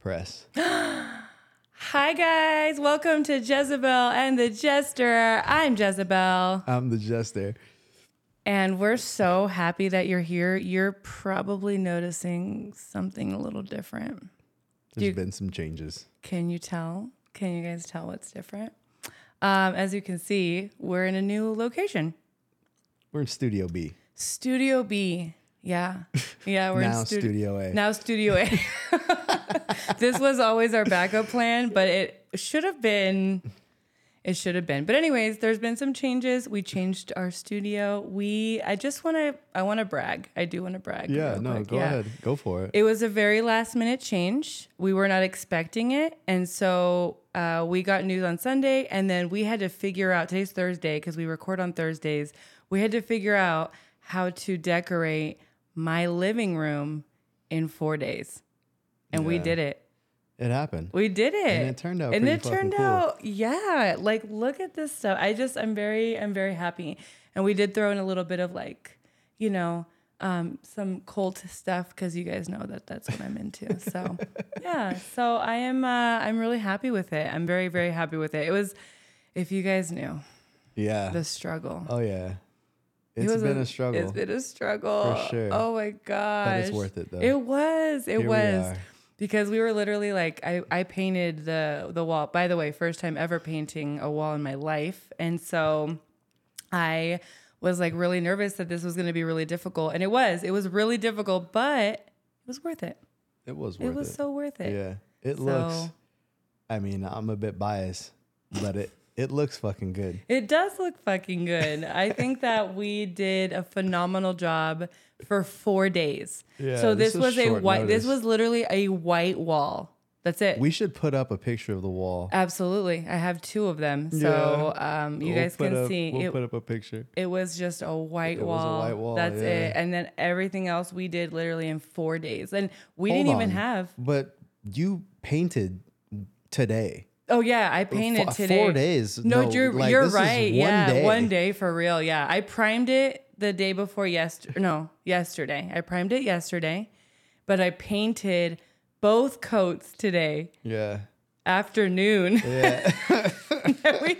Press. Hi, guys. Welcome to Jezebel and the Jester. I'm Jezebel, I'm the jester. and we're so happy that you're here. You're probably noticing something a little different. There's You- been some changes. Can you tell? Can you guys tell what's different? Um, as you can see, we're in a new location. We're in Studio B. Studio B. Yeah. Yeah, we're now in studi- Studio A. Now Studio A. this was always our backup plan, but it should have been it should have been. But anyways, there's been some changes. We changed our studio. We I just want to I want to brag. I do want to brag. yeah, no, quick. go Yeah. ahead. Go for it. It was a very last minute change. We were not expecting it. And so uh, we got news on Sunday, and then we had to figure out today's Thursday because we record on Thursdays. We had to figure out how to decorate my living room in four days. And we did it. It happened. We did it. And it turned out And it turned cool. out, yeah. Like, look at this stuff. I just, I'm very, I'm very happy. And we did throw in a little bit of like, you know, um, some cult stuff because you guys know that that's what I'm into. So, yeah. So I am, uh, I'm really happy with it. I'm very, very happy with it. It was, if you guys knew Yeah. the struggle. oh yeah. It It's was been a, struggle. It's been a struggle. For sure. Oh my gosh. But it's worth it, though. It was. It Here was. Because we were literally like I, I painted the the wall. By the way, first time ever painting a wall in my life. And so I was like really nervous that this was gonna be really difficult. And it was. It was really difficult, but it was worth it. it was worth It was so worth it. Yeah. It So- looks I mean, I'm a bit biased, but it it looks fucking good. It does look fucking good. I think that we did a phenomenal job for four days. Yeah, so this this, was a white. This was literally a white wall. That's it. We should put up a picture of the wall. Absolutely, I have two of them. So um, you We'll guys can up- see We'll it. put up a picture. it was just a white It was a wall. white wall, That's yeah. it. And then everything else we did literally in four days, and we Hold didn't even have. But you painted today. Oh yeah, I painted Fo- today. Four days. No, No, you're like, you're right. one yeah, day. one day for real. Yeah, I primed it the day before yesterday. No, yesterday. I primed it yesterday, but I painted both coats today Yeah. Afternoon. Yeah. we,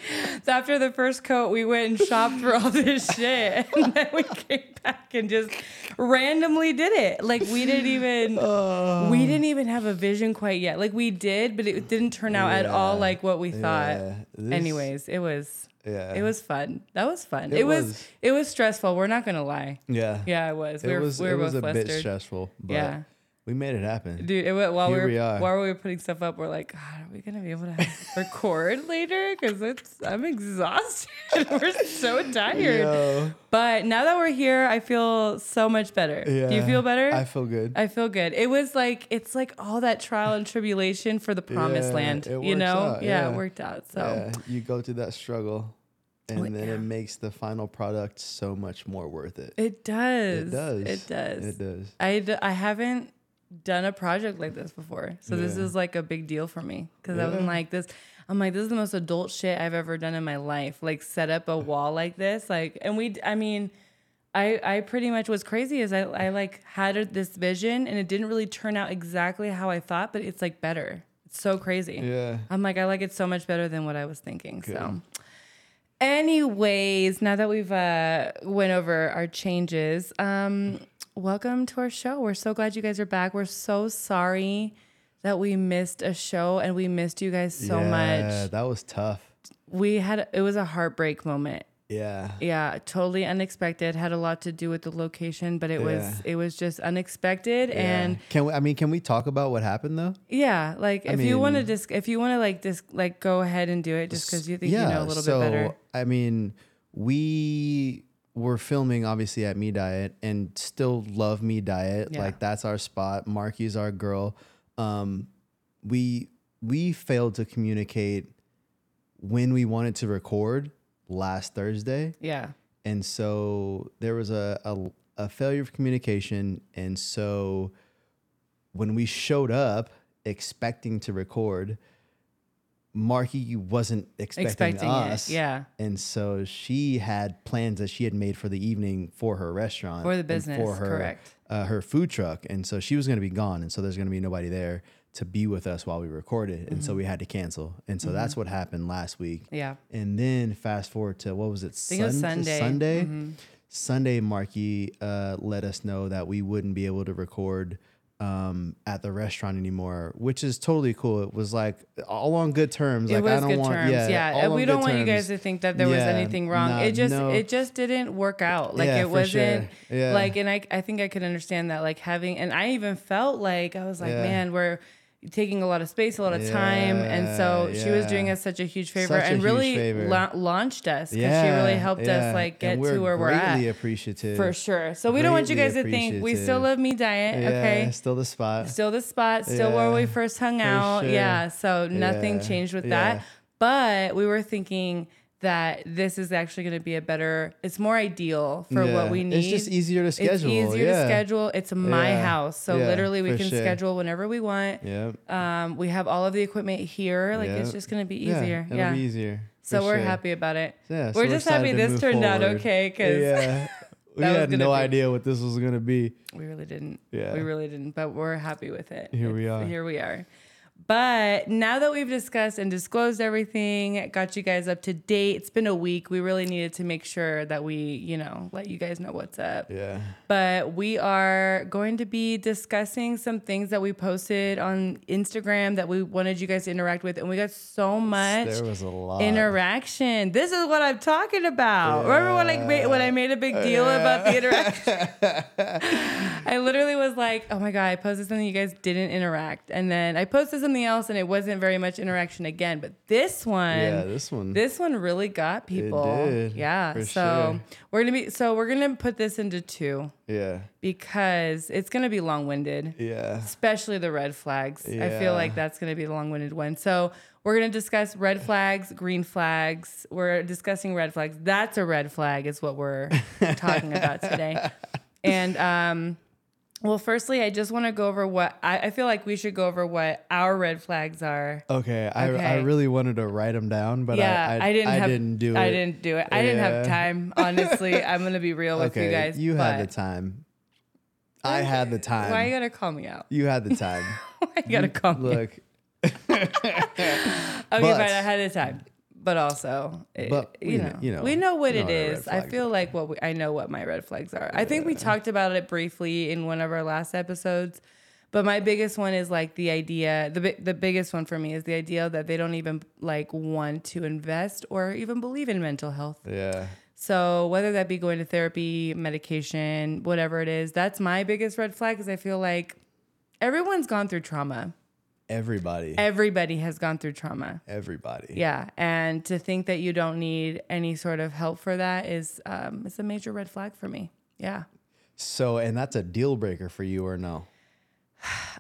after the first coat, we went and shopped for all this shit, and then we came back and just randomly did it. Like we didn't even we oh. didn't even have a vision quite yet. Like we did, but it didn't turn out at all like what we thought. Yeah. This- Anyways, it was Yeah. it was fun. That was fun. It It, was, was. it was stressful. We're not gonna lie. Yeah. Yeah, it was. It We were was. we it were was both a bit stressful, but Yeah. We made it happen. Dude, it, wa- while Here we were we are. while we were putting stuff up, we're like, God, are we gonna be able to record later? Because it's I'm exhausted. we're so tired. Yo. But now that we're here, I feel so much better. Do you feel better? I feel good. I feel good. It was like it's like all that trial and tribulation for the promised Yeah, land. it You know? out, yeah, yeah. it worked out. So yeah, you go through that struggle, and Well, then yeah. it makes the final product so much more worth it. it does. It does. It does. It does. I, d- I haven't done a project like this before. So this is like a big deal for me because Yeah. I'm like this. I'm like this is the most adult shit I've ever done in my life. Like set up a wall like this. Like and we. I mean, I I pretty much was crazy as I I like had this vision and it didn't really turn out exactly how I thought, but it's like better. It's so crazy. Yeah. I'm like I like it so much better than what I was thinking. So. Anyways, now that we've uh, went over our changes, um, welcome to our show. We're so glad you guys are back. We're so sorry that we missed a show and we missed you guys so yeah, much. That was tough. We had it was a heartbreak moment. Yeah. Yeah, totally unexpected. Had a lot to do with the location, but it was it was just unexpected and can we? I mean, can we talk about what happened though? yeah, like I if you want to just if you want to like just like go ahead and do it just because you think you know a little so, bit better. So I mean, we were filming obviously at Me Diet and still love Me Diet. Yeah. Like that's our spot. Marky's our girl. Um, we we failed to communicate when we wanted to record last Thursday. Yeah. And so there was a, a, a failure of communication. And so when we showed up expecting to record, Marky wasn't expecting, Expecting us. it. Yeah. And so she had plans that she had made for the evening for her restaurant. For the business, For her, correct. Uh, her food truck. And so she was going to be gone. And so there's going to be nobody there to be with us while we recorded, and Mm-hmm. so we had to cancel. And so that's what happened last week. Yeah. And then fast forward to what was it? think it was Sun- Sunday. Sunday. Mhm. Sunday, Marky uh, let us know that we wouldn't be able to record um, at the restaurant anymore, which is totally cool. It was like all on good terms. It like was I don't good want, terms. yeah, Yeah. all And on we don't want you guys to think that there was anything wrong. nah, it just no. it just didn't work out. Like Yeah, it wasn't sure. Yeah. like and I I think I could understand that like having and I even felt like I was like, Yeah. man, we're taking a lot of space, a lot of time. And so Yeah, she was doing us such a huge favor a and really favor. la- launched us because she really helped us like get to where we're at. appreciative. For sure. So we don't want you guys to think we still love me diet. Yeah, Okay. still the spot. Still the spot, still where we first hung out. sure. Yeah. So nothing Yeah, changed with yeah. that. But we were thinking that this is actually going to be a better, it's more ideal for Yeah, what we need. It's just easier to schedule. It's easier yeah. to schedule. It's my Yeah, house. So literally we can sure. schedule whenever we want. Yeah. Um, we have all of the equipment here. Like it's just going to be Yeah, easier. it'll Yeah. be easier. so we're sure. happy about it. Yeah, so we're just happy to this turned out okay because Yeah. We had no be- idea what this was gonna be. we really didn't. Yeah. We really didn't, but we're happy with it. Here we are. Here we are. But now that we've discussed and disclosed everything, got you guys up to date. It's been a week. We really needed to make sure that we, you know, let you guys know what's up. Yeah. But we are going to be discussing some things that we posted on Instagram that we wanted you guys to interact with, and we got so much There was a lot. interaction. This is what I'm talking about. Remember when I made when I made a big uh, deal about the interaction? I literally was like, "Oh my god!" I posted something you guys didn't interact, and then I posted something else, and it wasn't very much interaction again. But this one, yeah, this one. this one really got people. did, yeah. so sure. we're gonna be so we're gonna put this into two yeah. because it's gonna be long winded Yeah. especially the red flags. I feel like that's to be the long-winded one. So we're to discuss red flags, green flags. We're discussing red flags. That's a red flag, is what we're talking about today. And um, well, firstly, I just want to go over what I, I feel like we should go over what our red flags are. Okay. I, I really wanted to write them down, but yeah, I, I, didn't. I have, didn't do it. I didn't do it. I didn't have time. Honestly, I'm going to be real with okay. you guys. you had the time. I had the time. Why you gotta call me out? you had the time. Why you gotta call me? Look. Okay, But- fine. I had the time, but also, it- But you, we know, you know, we know what it know what our red is. I feel like what we, I know what my red flags are. I think we talked about it briefly in one of our last episodes, but my biggest one is like the idea. the The biggest one for me is the idea that they don't even like want to invest or even believe in mental health. Yeah. So whether that be going to therapy, medication, whatever it is, that's my biggest red flag. Because I feel like everyone's gone through trauma. Everybody. Everybody has gone through trauma. Everybody. Yeah, and to think that you don't need any sort of help for that is um, it's a major red flag for me. Yeah, So, and that's a deal breaker for you or no?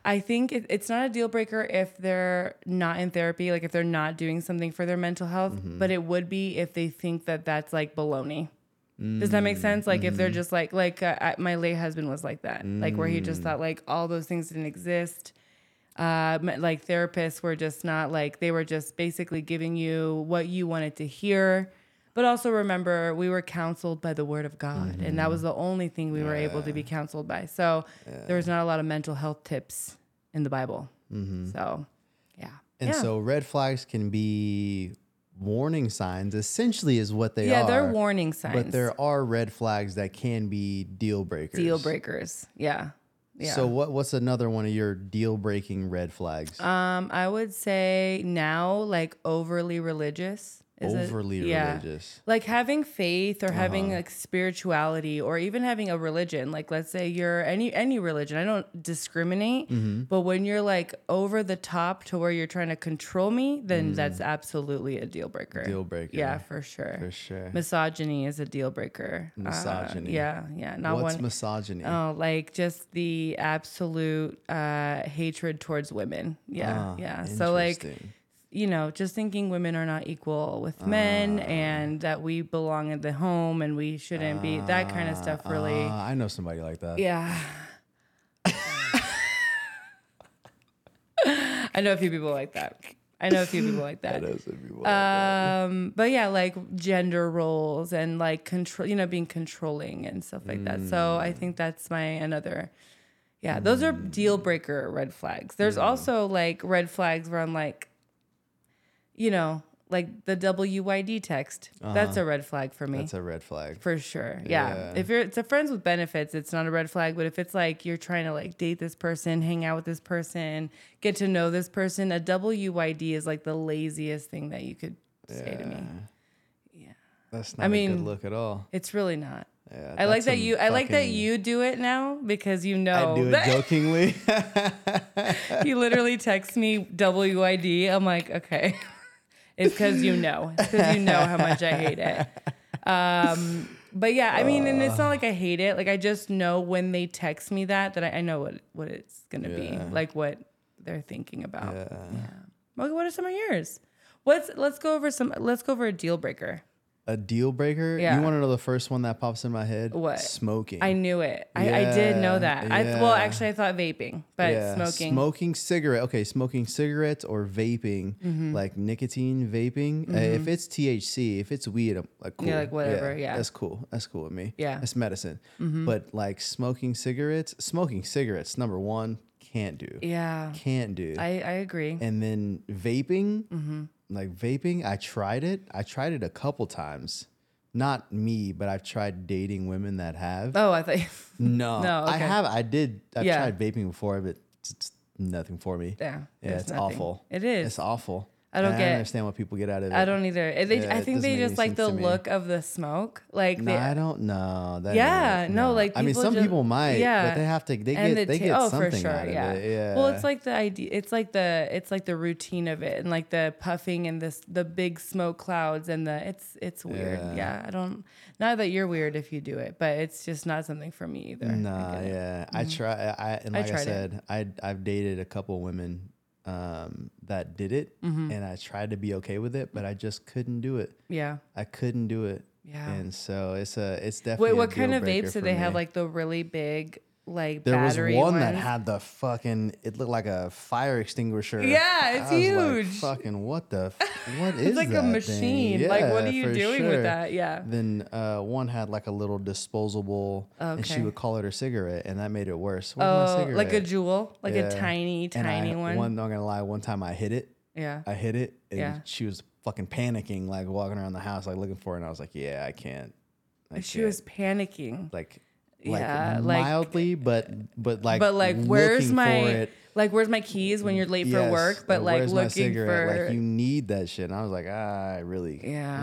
I think it, it's not a deal breaker if they're not in therapy, like if they're not doing something for their mental health, Mm-hmm. but it would be if they think that that's like baloney. Does that make sense? Like if Mm-hmm. they're just like like uh, my late husband was like that, like where he Mm. just thought like all those things didn't exist. Uh, like therapists were just not like they were just basically giving you what you wanted to hear. But also remember, we were counseled by the word of God, and that Mm-hmm. was the only thing we were able to be counseled by. So there was not a lot of mental health tips in the Bible. So, yeah. Mm-hmm. And yeah. so red flags can be warning signs, essentially, is what they yeah, are. Yeah, they're warning signs. But there are red flags that can be deal breakers. deal breakers. Yeah. Yeah. So what what's another one of your deal breaking red flags? um, I would say now, like overly religious. Is it- Overly yeah. religious. like having faith or Uh-huh. having like spirituality or even having a religion like let's say you're any any religion i don't discriminate Mm-hmm. but when you're like over the top to where you're trying to control me then that's absolutely a deal breaker Mm. Deal breaker. yeah for sure For sure. misogyny is a deal breaker Uh, Misogyny. yeah yeah not What's one misogyny? Oh, like just the absolute uh, hatred towards women. Yeah, Ah, yeah. So like. You know, just thinking women are not equal with men Ah. and that we belong in the home and we shouldn't be that kind of stuff really. Ah, I know somebody like that. yeah. I know a few people like that. I know a few people like I that. know some people like that. Um, but yeah, like gender roles and like control, you know, being controlling and stuff like that. So Mm. I think that's my another, Yeah, those are deal breaker red flags. There's also like red flags where I'm like, you know, like the WYD text. That's a red flag for me. Uh-huh. That's a red flag. for sure. Yeah. Yeah. If you're it's a friends with benefits, it's not a red flag. But if it's like you're trying to like date this person, hang out with this person, get to know this person, a WYD is like the laziest thing that you could say to me. Yeah. That's not I a mean, good look at all. It's really not. Yeah, I like that you I like that you do it now because you know I do it jokingly. he literally texts me WID. I'm like, okay. It's because you know. It's because you know how much I hate it. Um, but yeah, I mean, and it's not like I hate it. Like I just know when they text me that that I, I know what what it's gonna be, like what they're thinking about. Yeah. Yeah. Well, what are some of yours? What's let's go over some. Let's go over a deal breaker. A deal breaker. Yeah. You want to know the first one that pops in my head? What? Smoking. I knew it. I, I did know Yeah, that. I well, actually, I thought vaping, but Yeah, smoking. Smoking cigarette. Okay, smoking cigarettes or vaping, Mm-hmm. like nicotine vaping. Uh, if it's THC, if it's weed, I'm like cool. Yeah, like whatever, yeah. that's cool. That's cool with me. Yeah. Mm-hmm. that's medicine. But like smoking cigarettes, smoking cigarettes, number one, can't do. yeah, Can't do. I I agree. and then vaping, Mm-hmm. Like vaping, I tried it. I tried it a couple times. Not me, but I've tried dating women that have. Oh, I thought. No, No, I have. I did. I've Yeah. tried vaping before, but it's, it's nothing for me. Yeah, Yeah, it's nothing. awful. It is. It's awful. I don't And get- I understand what people get out of it. I don't either. They, Yeah, I think they just like the sense to me. look of the smoke. Like No, they, I don't know. That Yeah, ain't- no, like, I mean, some just- people might. yeah. but they have to. They and get. the They get oh something for sure, out of yeah. it. Yeah. Well, it's like the idea. It's like the it's like the routine of it, and like the puffing and this the big smoke clouds and the it's it's weird. Yeah. Yeah, I don't. Not that you're weird if you do it, but it's just not something for me either. I Nah, it. yeah. I mm-hmm. try. I and like I, it. said, I I've dated a couple women um, that did it, Mm-hmm. and I tried to be okay with it, but I just couldn't do it. Yeah. I couldn't do it. Yeah. And so it's a it's definitely. Wait, a what kind of vapes for they have? Like the really big, like There was one that had the fucking. It looked like a fire extinguisher. Yeah, it's was like, huge. fucking what the? f- What is It's like a machine. like, what are you doing sure. with that? Yeah. Then uh, one had like a little disposable, and she would call it her cigarette, and that made it worse. Oh, like a Juul, like a Yeah. tiny, And tiny I, one. One, not gonna lie, one time I hit it. Yeah. I hit it, and Yeah. she was fucking panicking, like walking around the house, like looking for it. And I was like, "Yeah, I can't." I she can't. was panicking. like, like Yeah, like- mildly, but but like, but like, where's my like, where's my keys when you're late for work? But like looking for like you need that shit. And I was like, ah, I really, Yeah,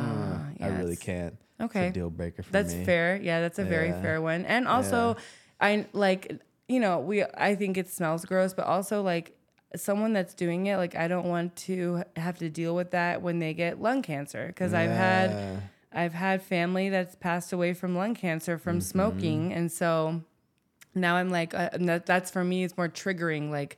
uh, I really can't. Okay. a deal breaker for That's me. fair. Yeah, that's a very fair one. And also, I like you know we I think it smells gross, but also like someone that's doing it, like I don't want to have to deal with that when they get lung cancer because I've had Yeah. I've had family that's passed away from lung cancer from Mm-hmm. smoking, and so now I'm like uh, that, that's for me. It's more triggering. Like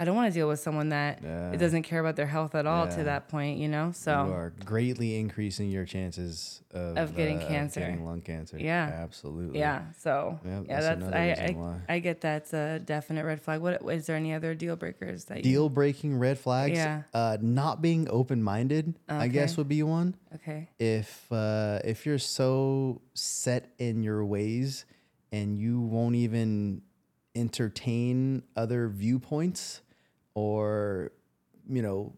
I don't want to deal with someone that Yeah. it doesn't care about their health at all to that point, you know. So You are greatly increasing your chances of, Of getting uh, cancer. getting lung cancer. Yeah. absolutely. yeah, so Yep, yeah, that's that's, I, I get that's a definite red flag. What is there any other deal breakers that you Deal breaking red flags. Yeah. Uh, not being open minded, I guess, would be one. Okay, if uh, if you're so set in your ways and you won't even entertain other viewpoints or you know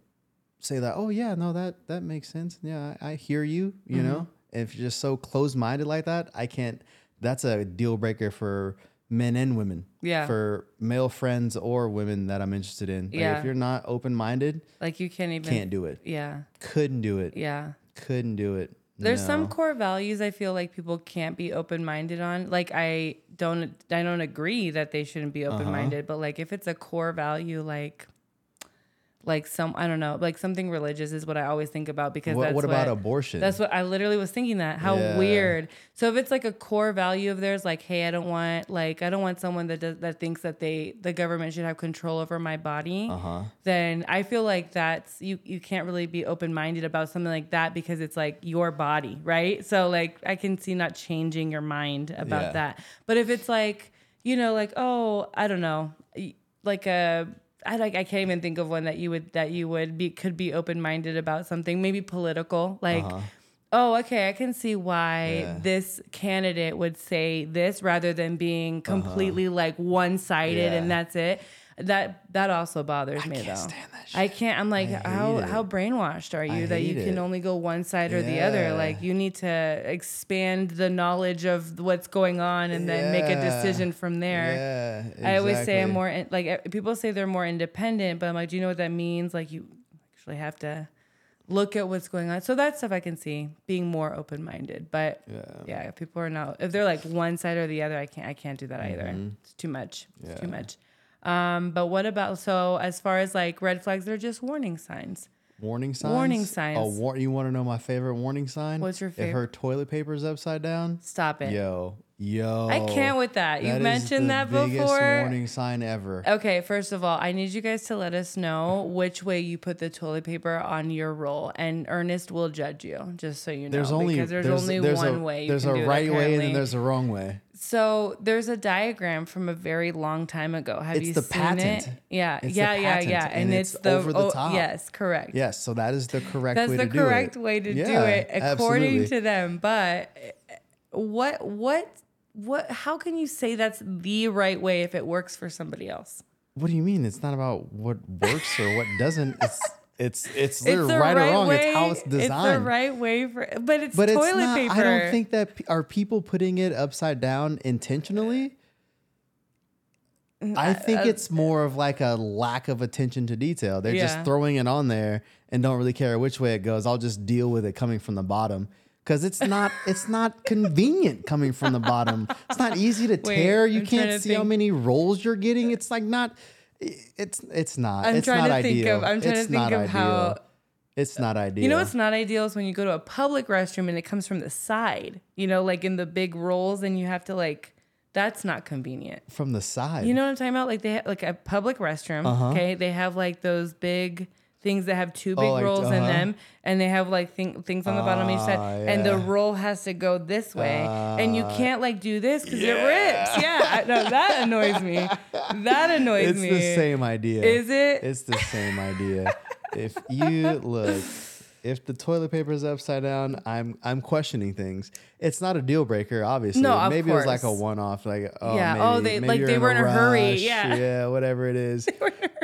say that oh yeah no that that makes sense yeah i, I hear you you know if you're just so closed-minded like that i can't that's a deal breaker for men and women Yeah. for male friends or women that i'm interested in like Yeah. if you're not open-minded like you can't even can't do it Yeah, couldn't do it yeah. couldn't do it There's some core values I feel like people can't be open minded on. Like I don't I don't agree that they shouldn't Uh-huh. be open minded, but like if it's a core value like like some I don't know, like something religious is what I always think about because What, that's what about what, abortion? That's what I literally was thinking that. How Yeah. weird. So if it's like a core value of theirs, like, hey, I don't want like I don't want someone that does that thinks that they the government should have control over my body, uh-huh. then I feel like that's you you can't really be open minded about something like that because it's like your body, right? So like I can see not changing your mind about Yeah. that. But if it's like, you know, like, oh, I don't know, like a I like I can't even think of one that you would that you would be could be open minded about something maybe political like Uh-huh. oh, okay, I can see why Yeah. this candidate would say this rather than being completely like one sided Uh-huh. Yeah. and that's it. That that also bothers me can't though. stand that I can't. I'm like, how it. how brainwashed are you I that you can it. only go one side or the other? Like you need to expand the knowledge of what's going on and then make a decision from there. Yeah, I always say I'm more in, like people say they're more independent, but I'm like, do you know what that means? Like you actually have to look at what's going on. So that stuff I can see being more open minded. But Yeah. yeah, if people are not if they're like one side or the other, I can't I can't do that either. It's too much. It's too Mm-hmm. Much. Um, but what about so as far as like red flags, they're just warning signs. Warning signs. Warning Oh, signs. war- you want to know my favorite warning sign? What's your favorite? If her toilet paper is upside down. Stop it. Yo, yo. I can't with that. You That is mentioned that biggest before. warning sign ever. Okay, first of all, I need you guys to let us know which way you put the toilet paper on your roll, and Ernest will judge you. Just so you know, There's only because there's, there's, only there's one a, way. You There's a do it, right way and then there's a wrong way. So there's a diagram from a very long time ago. Have It's you the seen patent. it? Yeah, It's the yeah, yeah, yeah. and it's the over the oh, top. Yes, correct. Yes, so that is the correct That's way the to do correct it. way to do it according absolutely. to them. But eh, what what what how can you say that's the right way if it works for somebody else? What do you mean? It's not about what works or what doesn't. It's it's it's, It's right, right or wrong. way. It's how it's designed. It's the right way for but it's but toilet it's not. paper. I don't think that are people putting it upside down intentionally. I think uh, it's more of like a lack of attention to detail. They're Yeah. just throwing it on there and don't really care which way it goes. I'll just deal with it coming from the bottom because it's not it's not convenient coming from the bottom. It's not easy to Wait, tear. You I'm can't see how many rolls you're getting. It's like not. It's it's not. I'm it's trying not to think ideal. of I'm trying it's to think of ideal. how It's not ideal. You know what's not ideal is when you go to a public restroom and it comes from the side. You know, like in the big rolls, and you have to like. That's not convenient. from the side. You know what I'm talking about? Like they have like a public restroom. Uh-huh. Okay, they have like those big things that have two big Uh-huh. like, rolls in uh-huh. them, and they have like thing, things on the bottom of each side, Ah, and the roll has to go this way, and you Ah. can't like do this because it rips. Yeah, no, that annoys me. That annoys me. it's the same idea. Is it? It's the same idea. if you look, if the toilet paper is upside down, I'm I'm questioning things. It's not a deal breaker, obviously. No, of maybe it was like a one off, like oh Yeah. Oh, maybe, Oh, they- maybe like, they were in a hurry, yeah. yeah, whatever it is.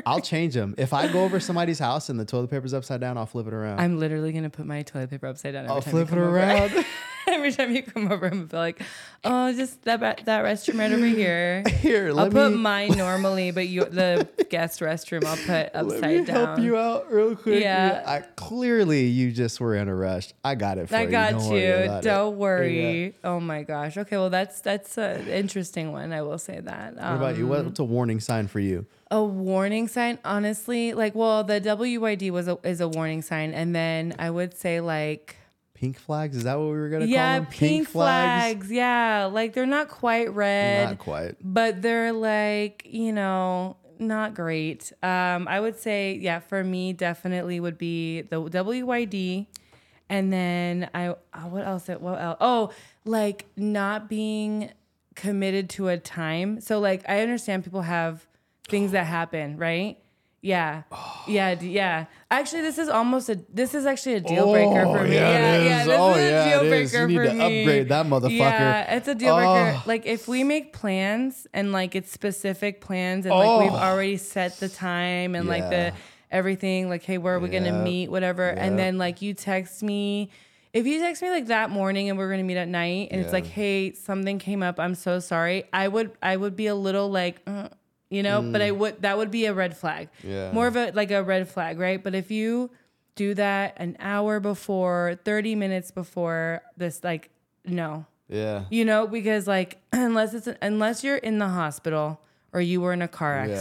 I'll change them. If I go over somebody's house and the toilet paper's upside down, I'll flip it around. I'm literally gonna put my toilet paper upside down. Every I'll flip it around. every time you come over, I'm like, oh, just that that restroom right over here. Here, I'll put me mine normally, but you the guest restroom I'll put upside down. let me down. help you out real quick. Yeah. I clearly you just were in a rush. I got it for I got you. got Don't you. worry about it. Yeah. Oh my gosh. Okay, well that's that's an interesting one. I will say that. What about you? Um, What's a warning sign for you? A warning sign, honestly, like well, the WYD was a is a warning sign, and then I would say like Pink flags? Is that what we were gonna yeah, call them? pink, flags. Yeah, like they're not quite red. Not quite. but they're like you know not great um i would say yeah for me definitely would be the wyd and then i uh, what else? What else oh like not being committed to a time. So like i understand people have things that happen right? Yeah. Yeah yeah. Actually this is almost a this is actually a deal breaker for me. yeah it yeah this Oh, is a yeah, deal breaker You need to me. upgrade that motherfucker. yeah it's a deal breaker. Oh. like if we make plans and like it's specific plans and like we've Oh. already set the time and like the everything like hey where are we gonna meet whatever and then like you text me if you text me like that morning and we're gonna meet at night and it's like hey something came up i'm so sorry i would i would be a little like uh, you know but i would that would be a red flag Mm. Yeah. more of a like a red flag right but if you do that an hour before 30 minutes before this like no Yeah. you know, because like unless it's unless you're in the hospital or you were in a car Yeah.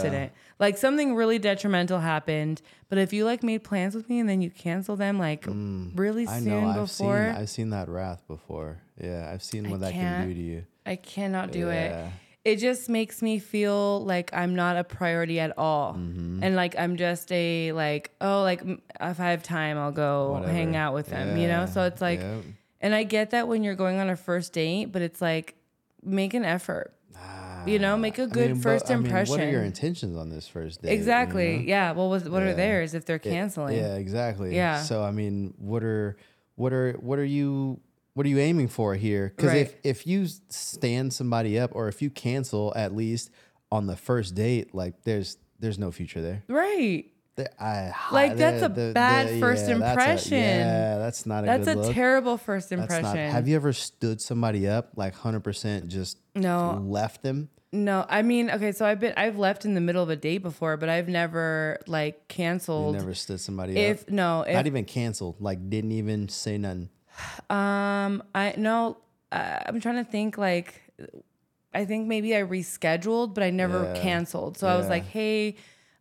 Like something really detrimental happened. But if you like made plans with me and then you cancel them like really Mm. I soon know. I've before, seen. I've seen that wrath before. Yeah, I've seen what that can't do to you. I cannot do Yeah. it. It just makes me feel like I'm not a priority at all. Mm-hmm. And like I'm just a like, oh, like if I have time, I'll go hang out with them, you know? So it's like yep. and I get that when you're going on a first date, but it's like make an effort. You know, make a ah, good mean, first but, I mean, impression. what are your intentions on this first date? you exactly. know? Yeah. Well, what, what are theirs if they're It- canceling? yeah, exactly. Yeah. So I mean, what are what are what are you what are you aiming for here? Because if if you stand somebody up or if you cancel at least on the first date, like there's there's no future there. Right. There- I, Like, that's a the- bad the- first yeah, that's a- impression. yeah, that's not a That's a look. terrible first impression. not. Have you ever stood somebody up like hundred percent just No. left them? No, I mean, okay, so I've been I've left in the middle of a date before, but I've never like You canceled. never stood somebody if up. no, if Not even canceled. Like didn't even say nothing. um I no, uh, I'm trying to think like I think maybe I rescheduled, but I never Yeah. canceled. So I was like, "Hey,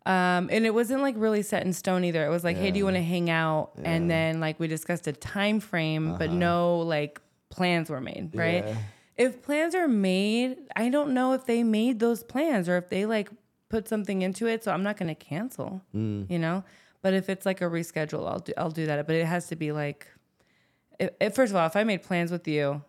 um and it wasn't like really set in stone either. It was like, "Hey, do you want to hang out?" And then like we discussed a time frame, but no like plans were made, right? Uh-huh. If plans are made, I don't know if they made those plans or if they like put something into it. So I'm not going to cancel, Mm. you know. But if it's like a reschedule, I'll do I'll do that. But it has to be like, if, if first of all, if I made plans with you,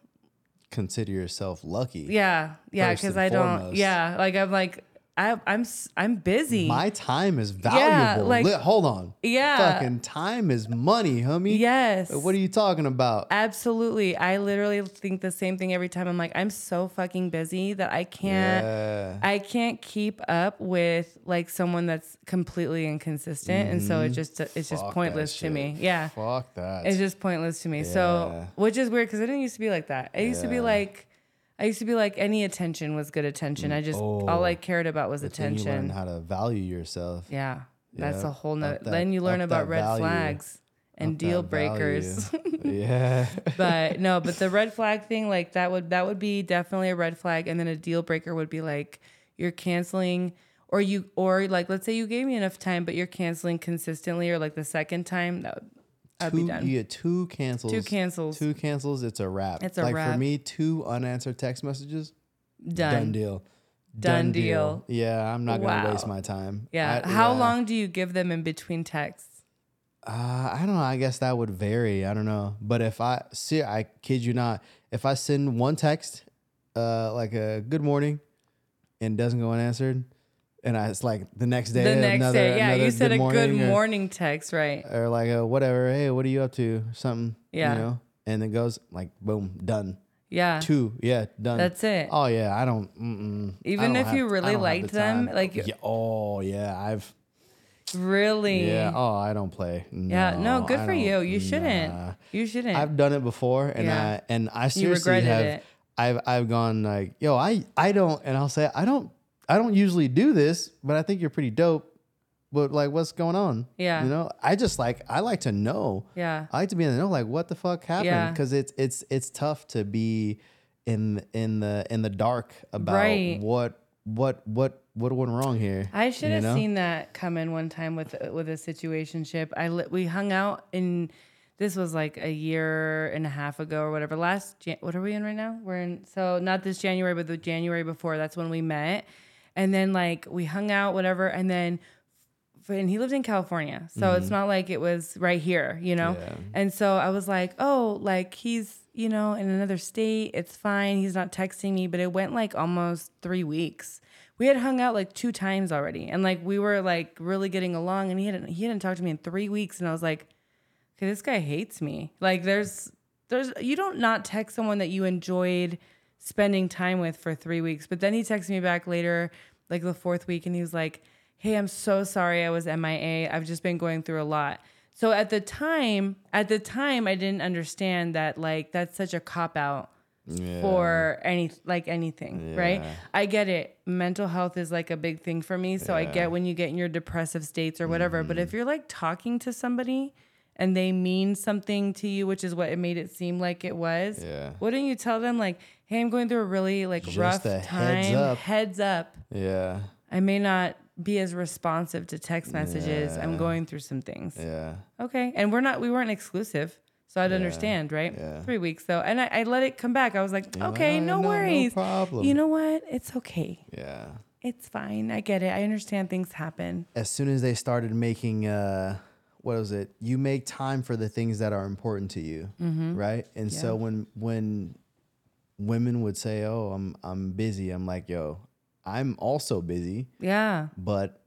Consider yourself lucky. yeah, yeah, because I don't, yeah, like I'm like I I'm I'm busy. My time is valuable. Yeah, like- Li- hold on. Yeah. Fucking time is money, homie. yes. What are you talking about? Absolutely. I literally think the same thing every time. I'm like, I'm so fucking busy that I can't Yeah. I can't keep up with like someone that's completely inconsistent, and so it just it's just Mm-hmm. Fuck that pointless to me. Yeah, Fuck that. it's just pointless to me. So, which is weird because it didn't used to be like that. I used to be like, I used to be like any attention was good attention. Mm, I just oh, all Oh. I cared about was then you learn attention. how to value yourself. Yeah, that's Yeah, a whole up nother. that- then you learn up about red value. flags and Up deal breakers. value. yeah. but no, but the red flag thing, like that would that would be definitely a red flag, and then a deal breaker would be like you're canceling, or you or like let's say you gave me enough time, but you're canceling consistently, or like the second time that I'd two, be done. You get two cancels. Two cancels, Two cancels. It's a wrap. It's a like for me, two unanswered text messages. done. Done deal. Done deal. Yeah, I'm not gonna waste my time. Yeah. I- How yeah. long do you give them in between texts? Uh, I don't know. I guess that would vary. I don't know. But if I see, I kid you not, if I send one text, uh, like a good morning, and doesn't go unanswered, and I it's like the next day, the next another, day, yeah, you said a good or- morning text, right? or, like a whatever. Hey, what are you up to? Something. Yeah. You know, and it goes like boom, done. Yeah, Two, yeah, done. that's it. Oh yeah, I don't. Mm-mm, I Even don't if you have- I really liked the them, time. like- yeah, oh yeah, I've Really? yeah. Oh, I don't play. Yeah, no, good I for you. You shouldn't. nah. You shouldn't. I've done it before, and Yeah. I and I seriously have. it. I've I've gone like, yo, I I don't, and I'll say I don't I don't usually do this, but I think you're pretty dope. But like, what's going on? Yeah. you know, I just like I like to know. yeah. I like to be in the know, like what the fuck happened, Yeah. because it's it's it's tough to be in in the in the dark about Right. what what what what went wrong here. I should have know? seen that come in one time with with a situationship. I li- we hung out in this was like a year and a half ago or whatever. Last Jan- what are we in right now? We're in so not this January, but the January before. That's when we met, and then like we hung out, whatever, and then. And he lived in California, so it's not like it was right here, you know. Mm-hmm. Yeah. And so I was like, oh, like he's, you know, in another state. It's fine. He's not texting me, but it went like almost three weeks. We had hung out like two times already, and like we were like really getting along. And he hadn't he hadn't talked to me in three weeks, and I was like, okay, this guy hates me. Like there's there's you don't not text someone that you enjoyed spending time with for three weeks. But then he texted me back later, like the fourth week, and he was like, Hey, I'm so sorry I was MIA. I've just been going through a lot. So at the time, at the time I didn't understand that like that's such a cop out Yeah. for any like anything, right? I get it. Mental health is like a big thing for me, so I Yeah. Mm-hmm. get when you get in your depressive states or whatever. But if you're like talking to somebody and they mean something to you, which is what it made it seem like it was, Yeah. wouldn't you tell them like, "Hey, I'm going through a really like Just rough time. heads up." Heads up. yeah, I may not be as responsive to text messages. I'm going through some things." yeah, Okay. And we're not, we weren't exclusive. So I'd understand, right? yeah. Three weeks though. And I, I let it come back. I was like, You're okay, "Oh, no, no worries. problem. You know what? It's okay. yeah. It's fine. I get it. I understand things happen. as soon as they started making uh what was it you make time for the things that are important to you mm-hmm. right and so when when women would say oh i'm i'm busy i'm like yo i'm also busy Yeah. but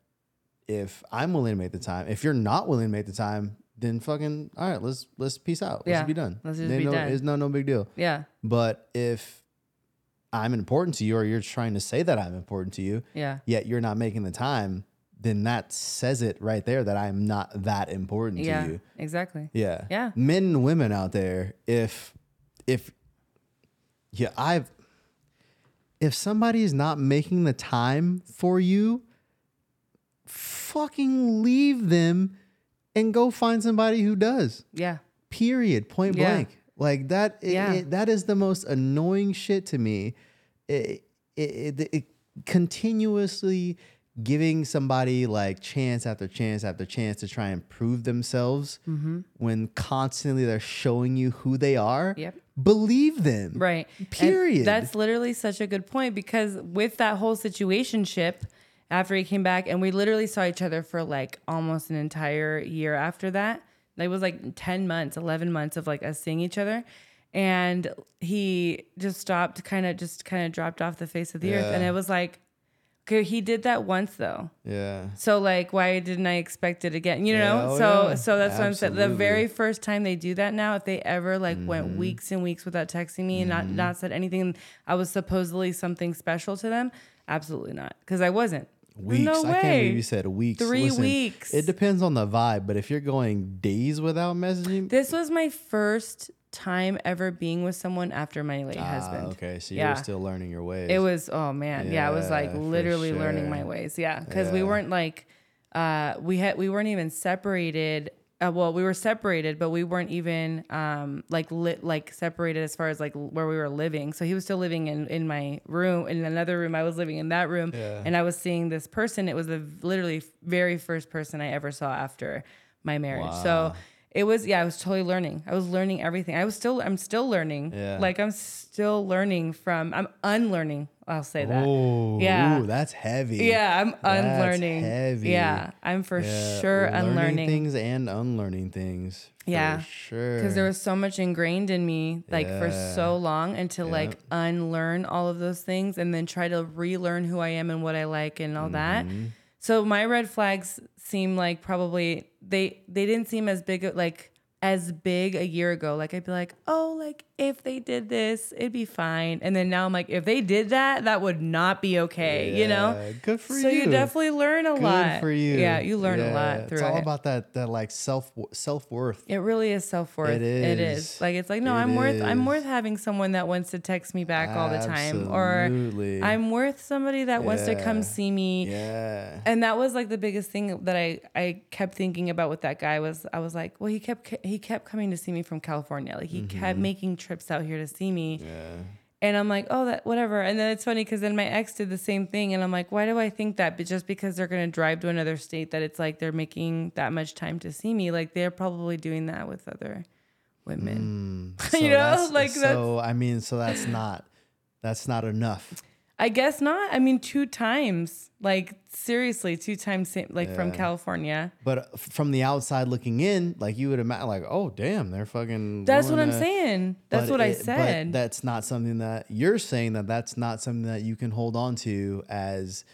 if i'm willing to make the time if you're not willing to make the time then fucking all right, let's let's peace out. Let's Yeah, be done. let's just Then be no, done. It's no no big deal. Yeah. But if I'm important to you, or you're trying to say that I'm important to you, Yeah. yet you're not making the time, then that says it right there that I'm not that important Yeah. to you. Exactly. Yeah. Yeah. Men and women out there, if if yeah, I've if somebody is not making the time for you, fucking leave them and go find somebody who does. Yeah. Period. Point Yeah. blank. Like that. it- Yeah. it- that is the most annoying shit to me. It, it, it, it continuously giving somebody like chance after chance after chance to try and prove themselves mm-hmm. when constantly they're showing you who they are. Yep. Believe them. Right. And Period. that's literally such a good point because with that whole situationship after he came back, and we literally saw each other for like almost an entire year after that. It was like 10 months, 11 months of like us seeing each other. And he just stopped, kind of just kind of dropped off the face of the earth. And it was like, he did that once though. Yeah. So like, why didn't I expect it again? You Yeah, know. oh, so yeah. so that's what I'm saying. The very first time they do that now, if they ever like Mm-hmm. went weeks and weeks without texting me and not not said anything, I was supposedly something special to them. Absolutely not, because I wasn't. Weeks. No I can't believe you said weeks. Three weeks. It depends on the vibe, but if you're going days without messaging, This was my first time ever being with someone after my late Ah, husband. okay, so Yeah. you're still learning your ways. It was oh man, yeah, I was like Yeah, literally learning my ways. Yeah, because we weren't like uh we had we weren't even separated. Uh, well, we were separated, but we weren't even um like lit like separated as far as like where we were living. So he was still living in in my room in another room. I was living in that room, Yeah. and I was seeing this person. It was the literally very first person I ever saw after my marriage. So. It was yeah, I was totally learning. I was learning everything. I was still I'm still learning. Yeah. Like I'm still learning from I'm unlearning. I'll say that. Oh, Yeah. ooh, that's heavy. Yeah, I'm unlearning That's heavy. Yeah, I'm for Yeah, sure learning unlearning. things and unlearning things. for Yeah, sure. Because there was so much ingrained in me, like for so long, and to like unlearn all of those things and then try to relearn who I am and what I like and all that. Mm-hmm. So my red flags seem like probably they they didn't seem as big like as big a year ago. Like I'd be like, oh, like if they did this, it'd be fine. And then now I'm like, if they did that, that would not be okay. You know. Good for so you. you definitely learn a Good lot. for you. Yeah, you learn a lot through It's all it. about that that like self self worth. It really is self worth. It It is. is. Like it's like no, It I'm worth. I'm worth having someone that wants to text me back all the time, or I'm worth somebody that wants to come see me. Yeah. And that was like the biggest thing that I I kept thinking about with that guy was I was like, well, he kept he kept coming to see me from California. Like he kept making trips out here to see me. Mm-hmm. Yeah. And I'm like, oh, that whatever. And then it's funny because then my ex did the same thing, and I'm like, why do I think that? But just because they're gonna drive to another state, that it's like they're making that much time to see me, like they're probably doing that with other women. So You know, that's- like, so I mean, so that's not that's not enough. I guess not. I mean, two times, like seriously, two times, like from California. But from the outside looking in, like you would imagine, like, oh damn, they're fucking. That's what I'm to- saying. That's what I it- but said. that's not something that you're saying that that's not something that you can hold on to as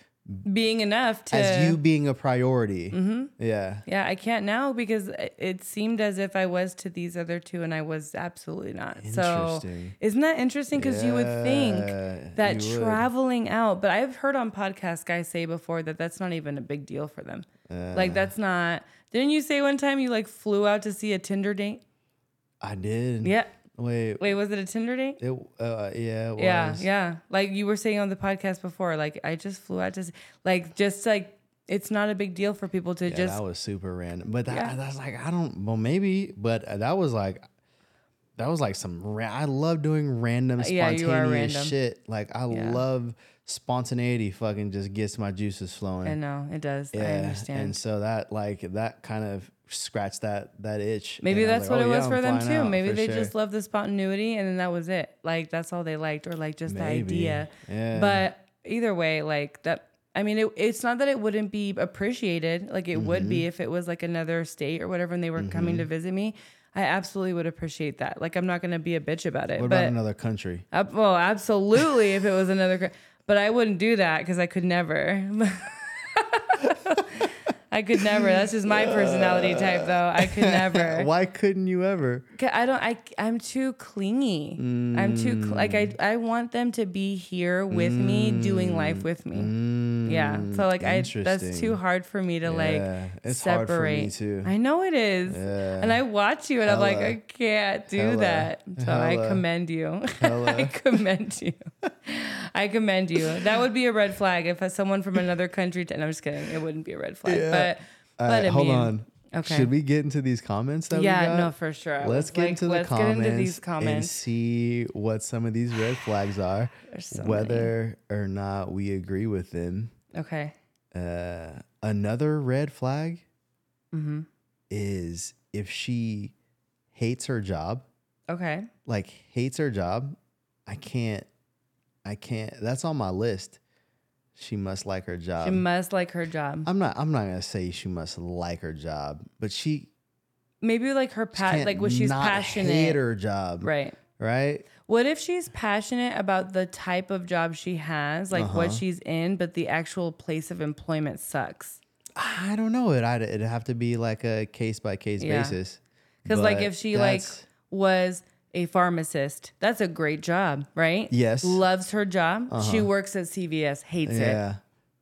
Being enough to as you being a priority. Mm-hmm. Yeah. Yeah, I can't now because it- seemed as if I was to these other two, and I was absolutely not. So, isn't that interesting? Because you would think that you would. traveling out, but I've heard on podcast guys say before that that's not even a big deal for them. like that's not. Didn't you say one time you like flew out to see a Tinder date? I did. Yeah. Wait. Wait, was it a Tinder date? It. Uh, yeah. It Yeah, was. yeah. Like you were saying on the podcast before, like I just flew out to, like just like it's not a big deal for people to Yeah, just that was super random. But that, Yeah. that's like I don't. Well, maybe. But that was like. That was like some. Ra- I love doing random spontaneous you are random. shit. Like I Yeah. love spontaneity. Fucking just gets my juices flowing. I know it does. I understand. And so that like that kind of scratched that that itch. Maybe that's like, what oh, it yeah, was I'm for them too. out Maybe they sure. just loved the spontaneity and then that was it. Like that's all they liked, or like just the idea. Yeah. But either way, like that. I mean, it, it's not that it wouldn't be appreciated. Like it would Mm-hmm. be if it was like another state or whatever, and they were coming to visit me. I absolutely would appreciate that. Like I'm not gonna be a bitch about it. What but about another country? Ab- well, absolutely. if it was another, but I wouldn't do that because I could never. I could never. That's just my personality type, though. I could never. Why couldn't you ever? I don't. I I'm too clingy. I'm too cl- like I. I want them to be here with me, doing life with me. yeah. So like I. That's Mm. Too hard for me to Yeah, like it's hard separate. for me too. I know it is. Yeah. And I watch you, and I'm like, I can't do Hella. that. So I commend you. I commend you. I commend you. That would be a red flag if someone from another country. T- no, I'm just kidding. It wouldn't be a red flag. Yeah. But All but right, I hold mean, on. Okay. Should we get into these comments that we yeah, got? no, for sure. I Let's get like, into the let's comments, get into these comments and see what some of these red flags are, so many. whether or not we agree with them. Okay. Uh, another red flag Mm-hmm. is if she hates her job, Okay. like hates her job, I can't, I can't. That's on my list. She must like her job. She must like her job. I'm not. I'm not gonna say she must like her job, but she Maybe like her pat like when she's not passionate. hate her job, Right. Right? What if she's passionate about the type of job she has, like what Uh-huh. she's in, but the actual place of employment sucks? I don't know. It it'd have to be like a case by case Yeah. basis. Because like if she like was a pharmacist, that's a great job, right? Yes. Uh-huh. Loves her job. She works at CVS, hates it. yeah,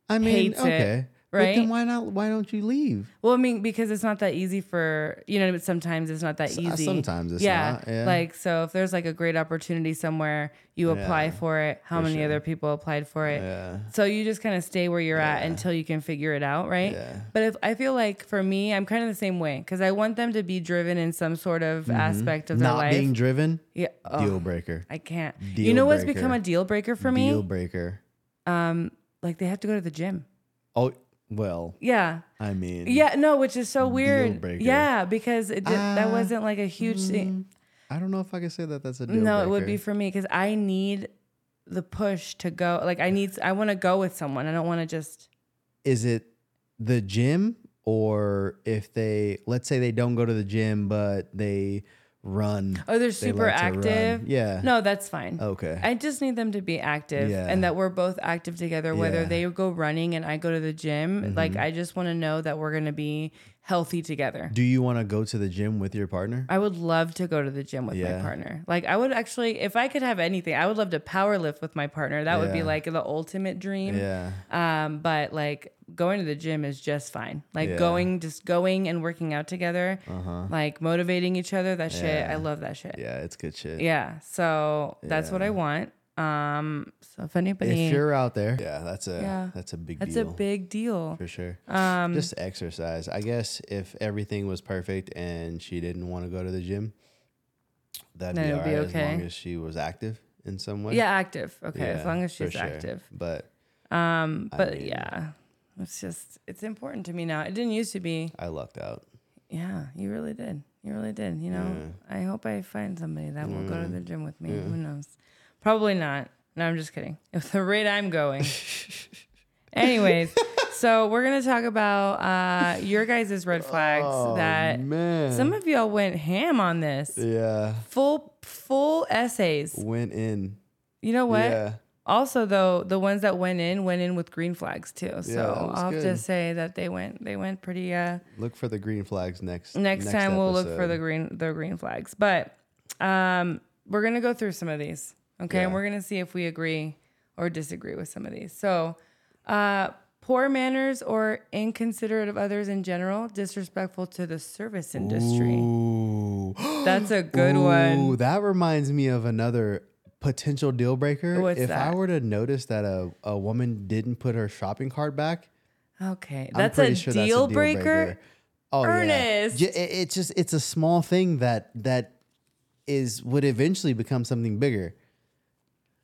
I mean, hates it, okay, But right? then why not? Why don't you leave? Well, I mean, because it's not that easy for you know. But Sometimes it's not that S- uh, easy. sometimes it's yeah. not, yeah. Like so, if there's like a great opportunity somewhere, you apply Yeah, for it. How for many sure. other people applied for it? Yeah. So you just kind of stay where you're at until you can figure it out, right? Yeah. But if I feel like for me, I'm kind of the same way because I want them to be driven in some sort of aspect of their Mm-hmm. Not life. being driven, yeah. Oh, deal breaker. I can't. Deal you know what's become a deal breaker for me? Deal breaker. Um, like they have to go to the gym. Oh well, Yeah. I mean, Yeah, no, which is so weird. Yeah, because it did, that Ah, wasn't like a huge thing. I don't know if I can say that that's a deal No, breaker. it would be for me because I need the push to go. Like I need, I want to go with someone. I don't want to just. Is it the gym or if they let's say they don't go to the gym but they run? Oh, they're they super like active. Yeah. No, that's fine. Okay. I just need them to be active Yeah. and that we're both active together, whether Yeah. Mm-hmm. they go running and I go to the gym. Like, I just want to know that we're going to be healthy together. Do you want to go to the gym with your partner? I would love to go to the gym with my partner. Like, I would actually, if I could have anything, I would love to power lift with my partner. That would be like the ultimate dream. Yeah. Um, but like going to the gym is just fine. Like Yeah. going, just going and working out together, Uh-huh. like motivating each other. That shit, Yeah. I love that shit. Yeah, it's good shit. Yeah. So that's what I want. Um, so if anybody, If you're out there, yeah, that's a Yeah. that's a big deal. that's deal a big deal. for sure. Um, Just exercise. I guess if everything was perfect and she didn't want to go to the gym, that'd be it alright be as long as she was active in some way. yeah, active. Okay, as long as she's sure. active. But Um, but mean- yeah, it's just it's important to me now. It didn't used to be. I lucked out. Yeah, you really did. You really did. You know, I hope I find somebody that will go to the gym with me. Who knows? Probably not. No, I'm just kidding. At the rate I'm going. Anyways, so we're gonna talk about uh, your guys' red flags that Oh, man. some of y'all went ham on this. yeah, Full full essays. went in. You know what? Yeah. Also, though, the ones that went in went in with green flags too. So that was I'll have to good. say that they went they went pretty. Uh, Look for the green flags next. next, time we'll look for episode. the green the green flags. But um, we're gonna go through some of these, okay? And we're gonna see if we agree or disagree with some of these. So, uh, poor manners or inconsiderate of others in general, disrespectful to the service industry. Ooh. That's a good Ooh, one. that reminds me of another potential deal breaker. What's if I were to notice that a, a woman didn't put her shopping cart back, Okay, that's a, sure deal that's a breaker. Oh Ernest. yeah, it- it's just it's a small thing that that is would eventually become something bigger.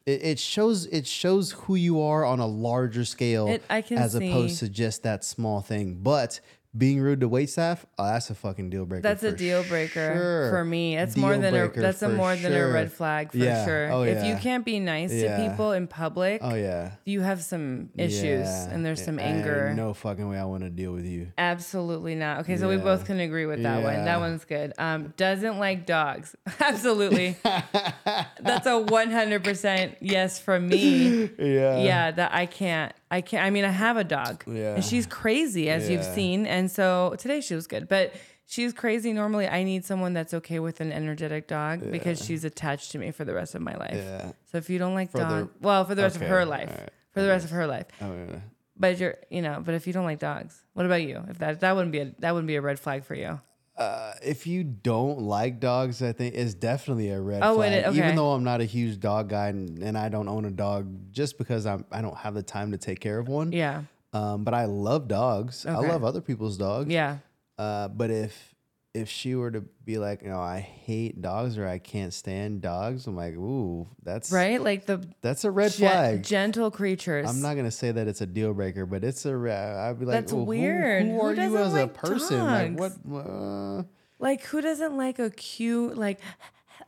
It, it shows it shows who you are on a larger scale It- I can as opposed to just that small thing. But being rude to wait staff, oh, that's a fucking deal breaker. That's a deal breaker sure. for me. That's more than a that's a more than a red flag for Yeah. sure. Oh, If you can't be nice Yeah. to people in public, Oh yeah. you have some issues Yeah. and there's some anger. No fucking way I want to deal with you. Absolutely not. Okay, so we both can agree with that one. That one's good. Um, doesn't like dogs. Absolutely. That's a 100% yes from me. Yeah. Yeah, that I can't. I can't. I mean, I have a dog, Yeah. and she's crazy, as you've seen. And so today she was good, but she's crazy. Normally, I need someone that's okay with an energetic dog because she's attached to me for the rest of my life. Yeah. So if you don't like For the- dog, well, for the rest Okay, of her life, alright, for the rest of her life. Oh, yeah. But you're, you know, but if you don't like dogs, what about you? If that that wouldn't be a that wouldn't be a red flag for you. Uh, if you don't like dogs, I think it's definitely a red Oh, flag. it- okay. Even though I'm not a huge dog guy and, and I don't own a dog, just because I'm I don't have the time to take care of one. Yeah, Um, but I love dogs. I love other people's dogs. yeah. Uh, but if if she were to be like, you know, I hate dogs or I can't stand dogs, I'm like, ooh, that's Right, like the That's a red gen- flag. gentle creatures. I'm not gonna say that it's a deal breaker, but it's a. I'd be like, That's "Well, weird. Who, Who are you doesn't as a like person? Like what? Uh, like who doesn't like a cute like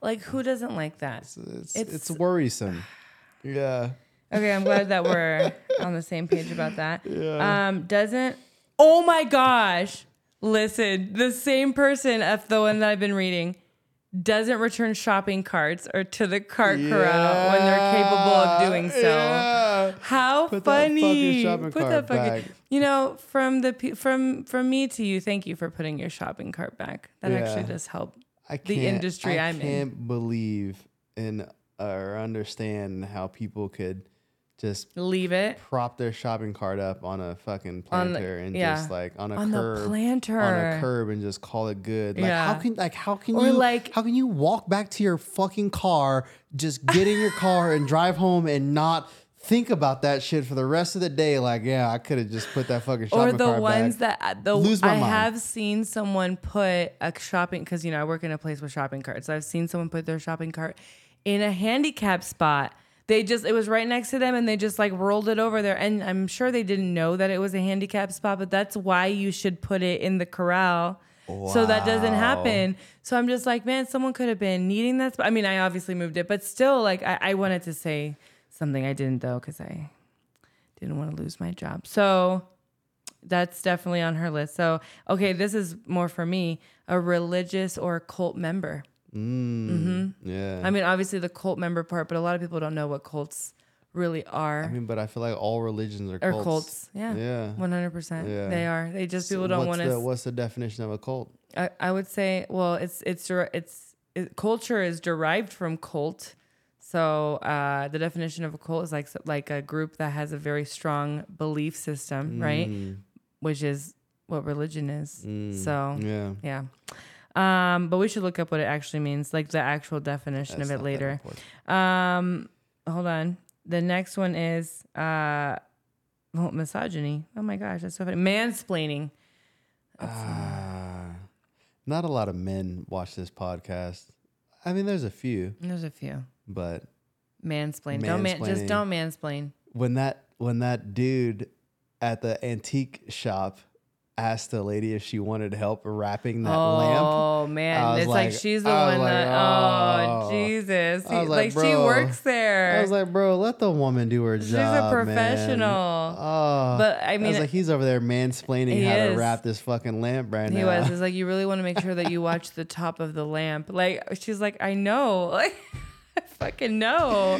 like who doesn't like that? it's, it's It's- it's worrisome. Yeah. Okay, I'm glad that we're on the same page about that. Yeah. Um, doesn't oh my gosh. Listen, the same person of the one that I've been reading doesn't return shopping carts or to the cart corral when they're capable of doing so. Yeah. How Put that fucking funny! shopping Put cart that fucking. back. You know, from the from from me to you, thank you for putting your shopping cart back. That actually does help. I the can't, industry I I'm in. can't believe in uh, or understand how people could just Leave it prop their shopping cart up on a fucking On the- planter and yeah. just like on a on curb the planter. on a curb and just call it good. Like how Yeah. can like how can Or you like- how can you walk back to your fucking car, just get in your car and drive home and not think about that shit for the rest of the day? Like, yeah, I could have just put that fucking shopping or the ones back. that uh, the Lose my I mind. have seen someone put a shopping because you know I work in a place with shopping carts. I've seen someone put their shopping cart in a handicap spot. They just it was right next to them and they just like rolled it over there. And I'm sure they didn't know that it was a handicap spot, but that's why you should put it in the corral. So that doesn't happen. So I'm just like, man, someone could have been needing that. spot. I mean, I obviously moved it, but still, like, I, I wanted to say something I didn't though, because I didn't want to lose my job. So that's definitely on her list. So, okay, this is more for me a religious or cult member. Mm, Yeah. I mean, obviously the cult member part, but a lot of people don't know what cults really are I mean, but I feel like all religions are or cults. cults. Yeah. Yeah. 100%. Yeah. They are. They just So people don't want to. what's the definition of a cult? I, I would say, well, it's, it's, it's, it, culture is derived from cult. So uh, the definition of a cult is like like a group that has a very strong belief system, right? Mm, Which is what religion is. mm, So yeah. Yeah. Um, but we should look up what it actually means, like the actual definition That's of it later. Um, hold on. The next one is uh, well, misogyny. Oh my gosh, that's so funny. Mansplaining. Ah, not a lot of men watch this podcast. I mean, there's a few, There's a few. but Mansplain. Don't man, just don't mansplain. when that when that dude at the antique shop asked the lady if she wanted help wrapping that lamp, Oh man, it's like, like- she's the one like, that. oh. Oh Jesus, I like, like, she works there. I was like, bro, let the woman do her She's job. She's a man." professional. Oh, But, I I mean, was like, he's over there mansplaining He how is. to wrap this fucking lamp right He now. was. It's like you really want to make sure that you watch the top of the lamp. Like she's like, I know. Like I fucking know.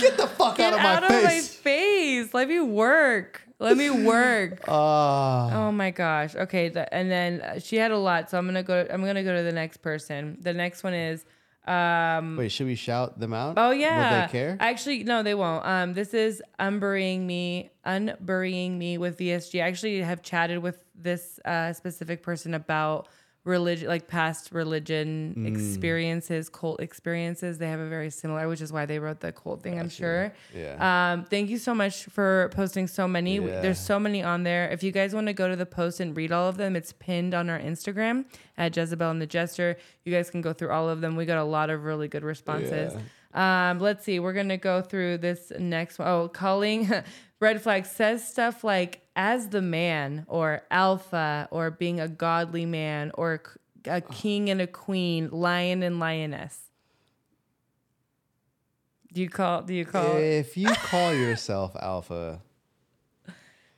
Get the fuck Get out of my out of my face. face. Let me work. Let me work. Ah. Oh my gosh. Okay. The, and then uh, she had a lot, so I'm gonna go. I'm gonna go to the next person. The next one is. Um, Wait, should we shout them out? Oh yeah. Would they care? Actually, no, they won't. Um, this is unburying me, unburying me with VSG. I actually have chatted with this uh, specific person about religion, like past religion Mm. experiences, cult experiences. They have a very similar, which is why they wrote the cult thing. I'm sure. Yeah. Um, thank you so much for posting so many. Yeah. There's so many on there. If you guys want to go to the post and read all of them, it's pinned on our Instagram at Jezebel and the Jester. You guys can go through all of them. We got a lot of really good responses. Um, let's see. We're gonna go through this next one. Oh, calling red flag says stuff like "as the man" or "alpha" or "being a godly man" or "a king and a queen," "lion and lioness." Do you call? Do you call? if you call yourself alpha,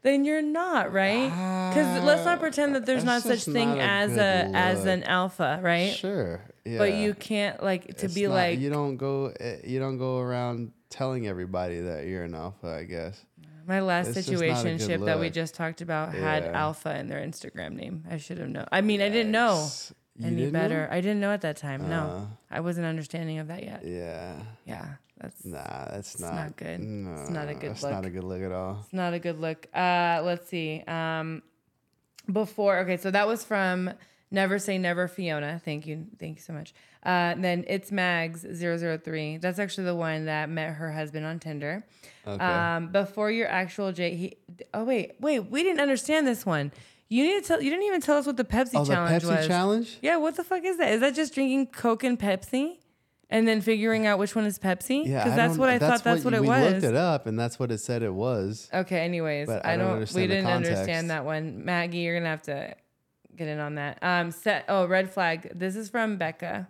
then you're not right because let's not pretend that there's not such thing not a as a as an alpha right sure. Yeah. but you can't like to It's be not- like you don't go eh, you don't go around telling everybody that you're an alpha. I guess. My last It's just not a situationship that we just talked about had Alpha in their Instagram name. I should have known. I mean, I didn't know You any didn't know? better. I didn't know at that time. no, Uh, I wasn't understanding of that yet. yeah. Yeah, that's Nah, that's not, not good. It's not a good It's not look. a good look at all. It's not a good look. Uh, let's see. Um, before, okay, so that was from Never Say Never Fiona. Thank you. Thank you so much. Uh, and then it's Mags 003. That's actually the one that met her husband on Tinder. Okay. Um, before your actual J, he, oh, wait, wait, we didn't understand this one. You need to tell, you didn't even tell us what the Pepsi challenge was. oh, the Pepsi was. challenge? Yeah, what the fuck is that? Is that just drinking Coke and Pepsi? And then figuring out which one is Pepsi? Yeah, Because that's what I thought that's what, it was. we looked it up, and that's what it said it was. Okay, anyways, But I, I don't don't, understand we didn't context. understand that one. Maggie, you're gonna have to get in on that. Um set oh, red flag. This is from Becca.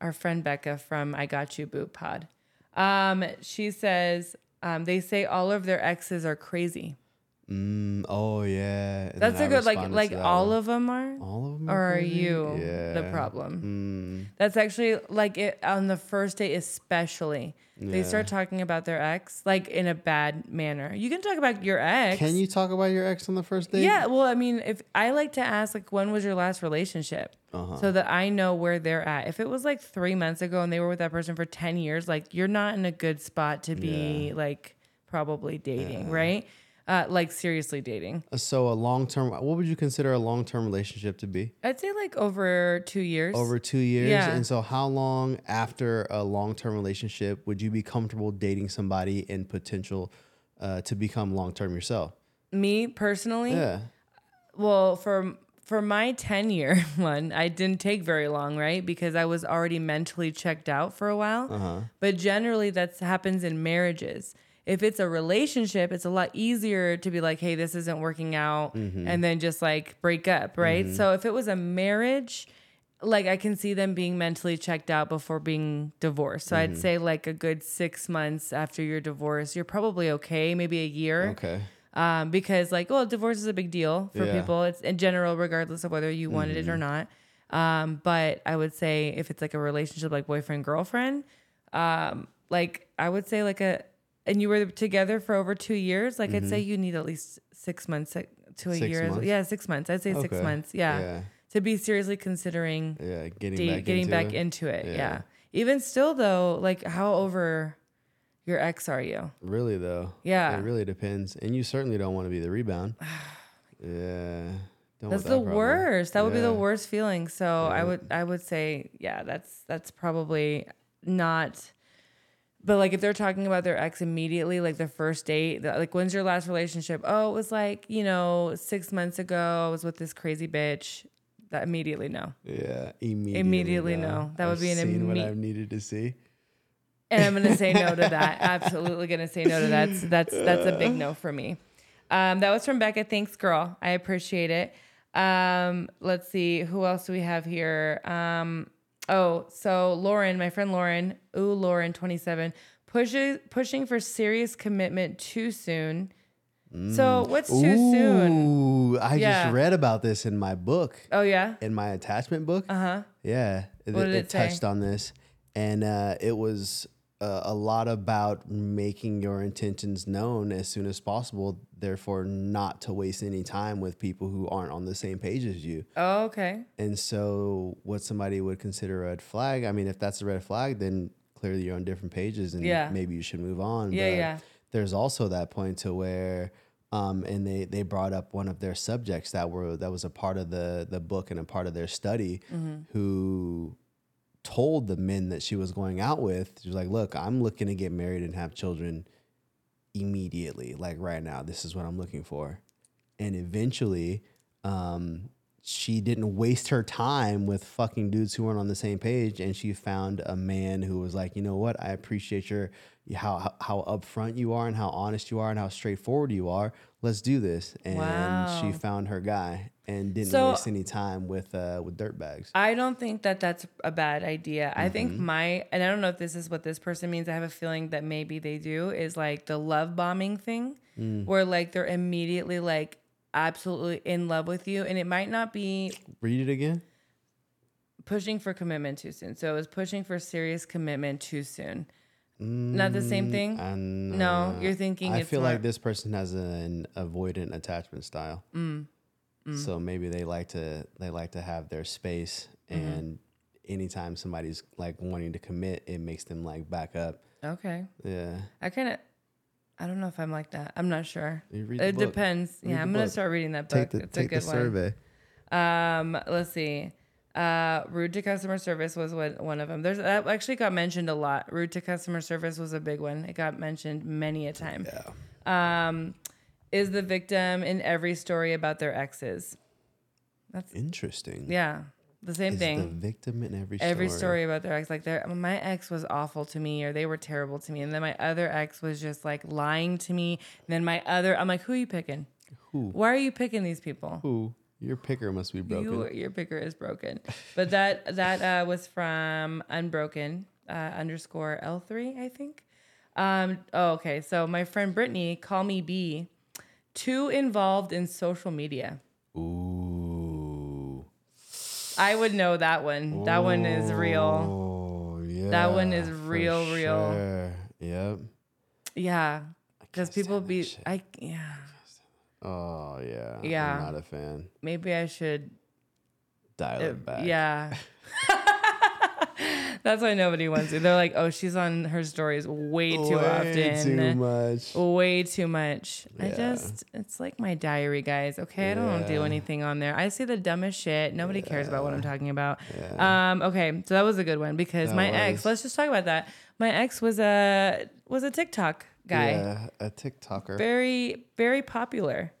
Our friend Becca from I Got You Boot Pod. Um, she says, um, they say all of their exes are crazy. Mm, oh yeah. And That's a I good like like all one. of them are? all of them. Or are you the problem? Mm, That's actually like it on the first date, especially. They start talking about their ex, like in a bad manner. You can talk about your ex. can you talk about your ex on the first date? Yeah, well, I mean, if I like to ask, like, when was your last relationship, Uh-huh. so that I know where they're at. If it was like three months ago and they were with that person for ten years, like, you're not in a good spot to be Yeah. like probably dating, right? Uh, like seriously dating. So a long term. What would you consider a long term relationship to be? I'd say like over two years. Over two years. Yeah. And so, how long after a long term relationship would you be comfortable dating somebody and potential uh, to become long term yourself? me personally. Yeah. Well, for for my 10 year one, I didn't take very long, right? Because I was already mentally checked out for a while. Uh-huh. But generally that happens in marriages. If it's a relationship, it's a lot easier to be like, "Hey, this isn't working out," Mm-hmm. and then just like break up, right? So if it was a marriage, like I can see them being mentally checked out before being divorced. So Mm-hmm. I'd say like a good 6 months after your divorce, you're probably okay, maybe a year Okay. um, because like, well, divorce is a big deal for Yeah. Mm-hmm. people. It's in general, regardless of whether you wanted it or not. Um, but I would say if it's like a relationship, like boyfriend girlfriend, um, like I would say like a, and you were together for over two years, like I'd say you need at least six months to a Mm-hmm. Six year. months? Yeah, six months. I'd say six months. Yeah. Yeah. to be seriously considering Yeah. Getting back getting into back it. into it. Yeah. Yeah. Even still, though, like how over your ex are you? Really though. Yeah. It really depends, and you certainly don't want to be the rebound. yeah. Don't That's want the problem. worst. That would be the worst feeling. So I would I would say yeah, that's that's probably not but like if they're talking about their ex immediately, like the first date, like when's your last relationship? Oh, it was like, you know, 6 months ago. I was with this crazy bitch. That immediately no. Yeah. Immediately. Immediately no. no. That would I've be an seen what I've needed to see. And I'm gonna say no to that. Absolutely gonna say no to that. That's that's that's a big no for me. Um, that was from Becca. Thanks, girl. I appreciate it. Um, let's see who else do we have here. Um, oh, so Lauren, my friend Lauren, ooh Lauren, 27, pushes pushing for serious commitment too soon. So what's too soon? Ooh, I Yeah. just read about this in my book, Oh yeah. in my attachment book. Uh huh. Yeah, it, did it it touched on this, and uh, it was uh, a lot about making your intentions known as soon as possible. Therefore, not to waste any time with people who aren't on the same page as you. Oh, okay. And so, what somebody would consider a red flag, I mean, if that's a red flag, then clearly you're on different pages, and Yeah. maybe you should move on. Yeah, But yeah. There's also that point to where. Um, and they, they brought up one of their subjects that were that was a part of the the book and a part of their study, Mm-hmm. who told the men that she was going out with, she was like, "Look, I'm looking to get married and have children immediately, like right now. This is what I'm looking for." And eventually, um, she didn't waste her time with fucking dudes who weren't on the same page, and she found a man who was like, "You know what? I appreciate your how how, how upfront you are and how honest you are and how straightforward you are. Let's do this." And Wow. she found her guy and didn't So- waste any time with uh, with dirtbags. I don't think that that's a bad idea. I think Mm-hmm. my, and I don't know if this is what this person means. I have a feeling that maybe they do is like the love bombing thing, Mm. where like they're immediately like absolutely in love with you. And it might not be Read it again. pushing for commitment too soon. So it was pushing for serious commitment too soon. Not the same thing? And, No, you're thinking I feel more- like this person has an avoidant attachment style. Mm. So maybe they like to they like to have their space, Mm-hmm. and anytime somebody's like wanting to commit, it makes them like back up. Okay. Yeah, I kind of, I don't know if I'm like that. I'm not sure. You read the It book. depends. Read yeah, the I'm gonna start reading that take book. the it's a take the good one. survey. Um, let's see. Uh, rude to customer service was one one of them. There's that actually got mentioned a lot. Rude to customer service was a big one. It got mentioned many a time. Yeah, Um, is the victim in every story about their exes? That's interesting. Yeah, the same Is thing. the victim in every story. every story about their ex like their my ex was awful to me or they were terrible to me and then my other ex was just like lying to me and then my other i'm like who are you picking Who? why are you picking these people Who? Your picker must be broken. you, your picker is broken but that that uh, was from unbroken uh, underscore l3 i think um oh okay so my friend brittany call me b too involved in social media Ooh. i would know that one that one is real Oh yeah. That one is real, real. sure. Yep. yeah because people be shit. i yeah Oh yeah. Yeah. I'm not a fan. maybe I should. Dial uh, it back. Yeah. That's why nobody wants to. They're like, oh, she's on her stories way too often. Way often. Too much. Way too much. I just, it's like my diary, guys. Okay. I don't do anything on there. I say the dumbest shit. Nobody cares about what I'm talking about. Yeah. Um, okay. So that was a good one because That my ex, let's just talk about that. My ex was a, was a TikTok guy. Yeah, a TikToker. Very, very popular.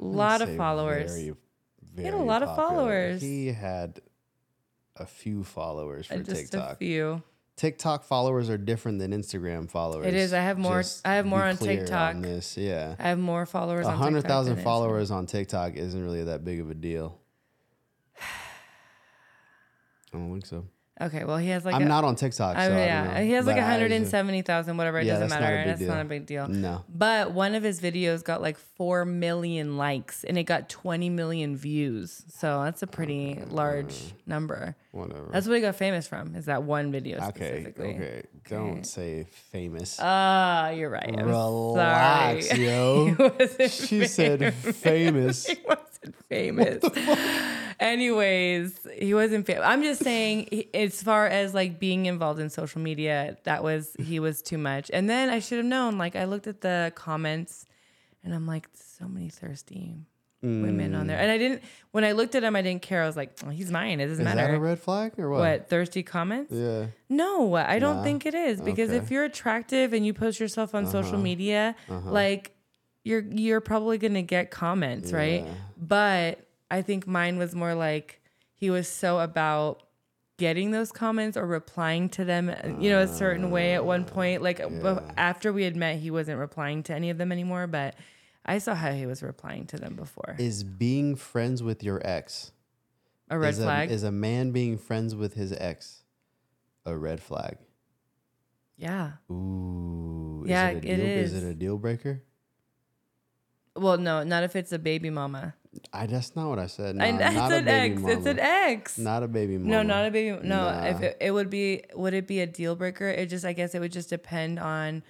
Wouldn't lot of followers. Very, had a very lot of followers. He had a few followers for Uh, Just a TikTok. few. TikTok followers are different than Instagram followers. It is. I have more- Just I have more on TikTok. this. Yeah. I have more followers A on TikTok thousand followers on TikTok isn't really that big of a deal. I don't think so. Okay, well he has like I'm a, not on TikTok. I so mean, yeah, don't know. he has like But I 170,000 whatever. It Yeah, doesn't not matter. That's deal. not a big deal. No. But one of his videos got like 4 million likes and it got 20 million views. So that's a pretty large number. Whatever. That's what he got famous from. Is that one video okay. specifically? Okay. Don't say famous. Ah, you're right. I'm Relax, sorry. yo. She said famous. he wasn't famous. Anyways, he wasn't famous. I'm just saying, he- as far as like being involved in social media, that was he was too much. And then I should have known. Like I looked at the comments, and I'm like, so many thirsty women on there. And I didn't. When I looked at him, I didn't care. I was like, oh, he's mine. It doesn't Is matter. that a red flag or what? what thirsty comments? Yeah. No, I don't Nah. think it is because Okay. Uh-huh. if you're attractive and you post yourself on uh-huh. social media, uh-huh. like you're you're probably gonna get comments, right? But I think mine was more like he was so about getting those comments or replying to them, uh, you know, a certain way at one ah, point. Like b- after we had met, he wasn't replying to any of them anymore, but I saw how he was replying to them before. Is being friends with your ex A red is flag. A, is a man being friends with his ex a red flag? yeah. Ooh. Is Yeah, it, a it deal, is. is. it a deal breaker? Well, no, not if it's a baby mama. I that's not what I said. No, I, not it's a an baby ex. mama. It's an ex. Not a baby mama. No, not a baby. No, if it, it would be, would it be a deal breaker? It just, I guess, it would just depend on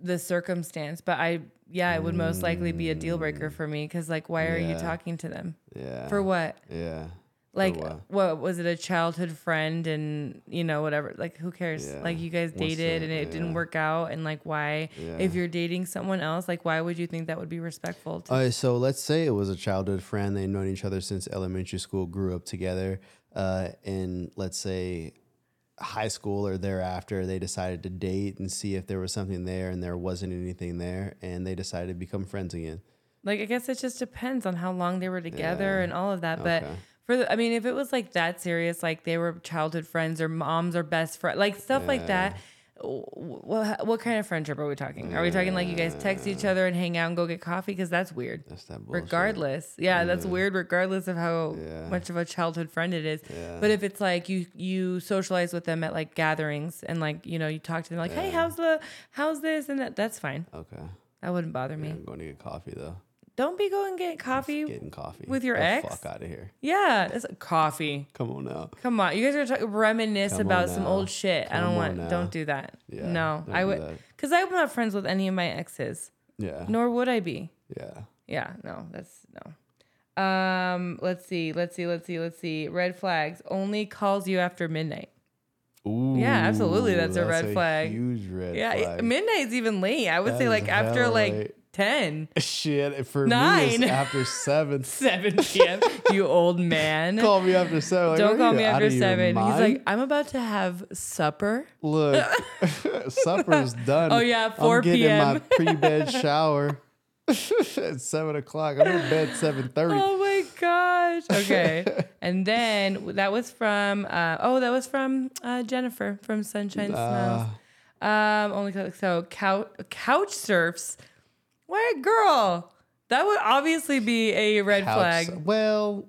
the circumstance. But I, yeah, it would most likely be a deal breaker for me because, like, why are you talking to them Yeah. for what? Yeah. Like, what? what was it? A childhood friend, and you know, whatever. Like, who cares? Yeah. Like, you guys dated and it didn't work out, and like, why? Yeah. If you're dating someone else, like, why would you think that would be respectful? To All right, so let's say it was a childhood friend. They've known each other since elementary school, grew up together. Uh, and let's say high school or thereafter, they decided to date and see if there was something there, and there wasn't anything there, and they decided to become friends again. Like I guess it just depends on how long they were together Yeah. and all of that. But for the, I mean, if it was like that serious, like they were childhood friends or moms or best friend, like stuff like that. What, what kind of friendship are we talking? Are we talking like you guys text each other and hang out and go get coffee? Because that's weird. That's that bullshit. Regardless, yeah, that's weird. Regardless of how Yeah. much of a childhood friend it is, Yeah. but if it's like you you socialize with them at like gatherings and like you know you talk to them like, hey, how's the how's this and that that's fine. Okay. That wouldn't bother me. I'm going to get coffee though. Don't be going get coffee Getting coffee with your the ex? Fuck out of here. Yeah, it's coffee. Come on now. Come on, you guys are talking reminisce Come on about some now. old shit. I Come don't on want. now. Don't do that. Yeah, no, don't I do would, that. because I'm not friends with any of my exes, Yeah. nor would I be. Yeah. Yeah, no, that's no. Um, let's see, let's see, let's see, let's see. Red flags only calls you after midnight. Ooh. Yeah, absolutely, that's a red flag. Huge red Yeah, it- flag. midnight's even late. I would That say is like after hella like late. Ten. Shit, for me, it's after seven. 7 p.m. you old man. Call me after seven. Like, Don't call me after seven. He's like, I'm about to have supper. look, supper's done. Oh, yeah, 4 I'm getting in my p.m.. pre-bed shower at seven o'clock. I'm in bed seven thirty. Oh my gosh. Okay. and then that was from uh, oh, that was from uh, Jennifer from Sunshine Smells. Uh, Um, only so couch couch surfs. Why, girl? That would obviously be a red couch- flag. Well,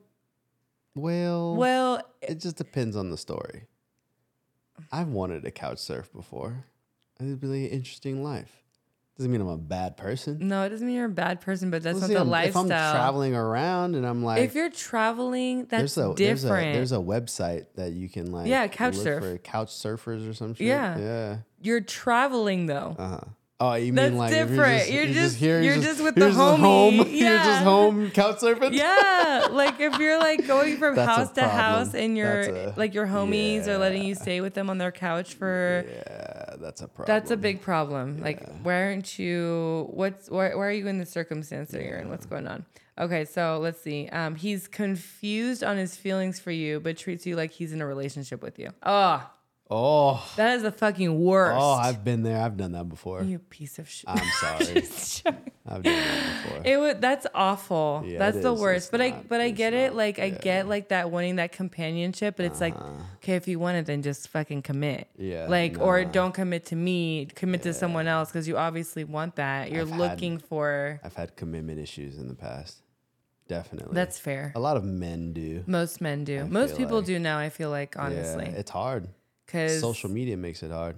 well, Well, it just depends on the story. I've wanted to couch surf before. It'd be like an interesting life. Doesn't mean I'm a bad person. no, it doesn't mean you're a bad person, but that's Well, not see, the I'm- lifestyle. If I'm traveling around and I'm like, if you're traveling, that's there's a different. there's a there's a website that you can like Yeah, couch look surf. for couch surfers or some shit. Yeah. yeah. you're traveling though. Uh huh. Oh, you That's mean like different? You're you're just, just- here, you're you're just just, with the just homie. home. You're Yeah. just home couch surfing. Yeah, like if you're like going from house to house and your like your homies are letting you stay with them on their couch for Yeah, that's a problem. that's a big problem. Like why aren't you what's why, why are you in the circumstance that you're in? What's going on? Okay, so let's see. Um he's confused on his feelings for you but treats you like he's in a relationship with you. Oh, Oh, that is the fucking worst. oh, I've been there. I've done that before. you piece of shit. I'm sorry. I've done that before. It would that's awful. Yeah, that's the is. worst. It's but I but I get it. not. Like I get like that wanting that companionship, but it's like, okay, if you want it, then just fucking commit. Uh-huh. Yeah, Like or don't commit to me, commit to someone else because you obviously want that. You're I've had- looking for I've had commitment issues in the past. Definitely. that's fair. a lot of men do. Most men do. I Most people like- do now, I feel like, honestly. Yeah, it's hard. Because Social media makes it hard.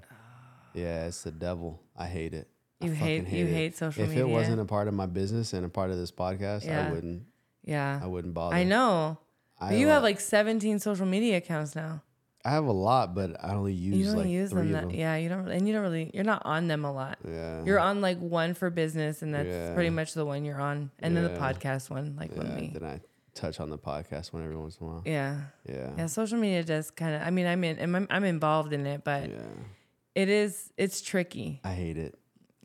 Yeah, it's the devil. I hate it. I You hate- you it. hate social if media? If it wasn't a part of my business and a part of this podcast, Yeah. I wouldn't. yeah. I wouldn't bother. I know. I you have like 17 social media accounts now. I have a lot, but I only use You don't like use three them that them. yeah, you don't and you don't really you're not on them a lot. Yeah. You're on like one for business, and that's Yeah. pretty much the one you're on, and then the podcast one, like yeah. we, Then I touch on the podcast one every once in a while. yeah, Yeah. yeah. Social media does kind of. I mean, I'm in, I'm, I'm involved in it, but Yeah. it is, it's tricky. I hate it.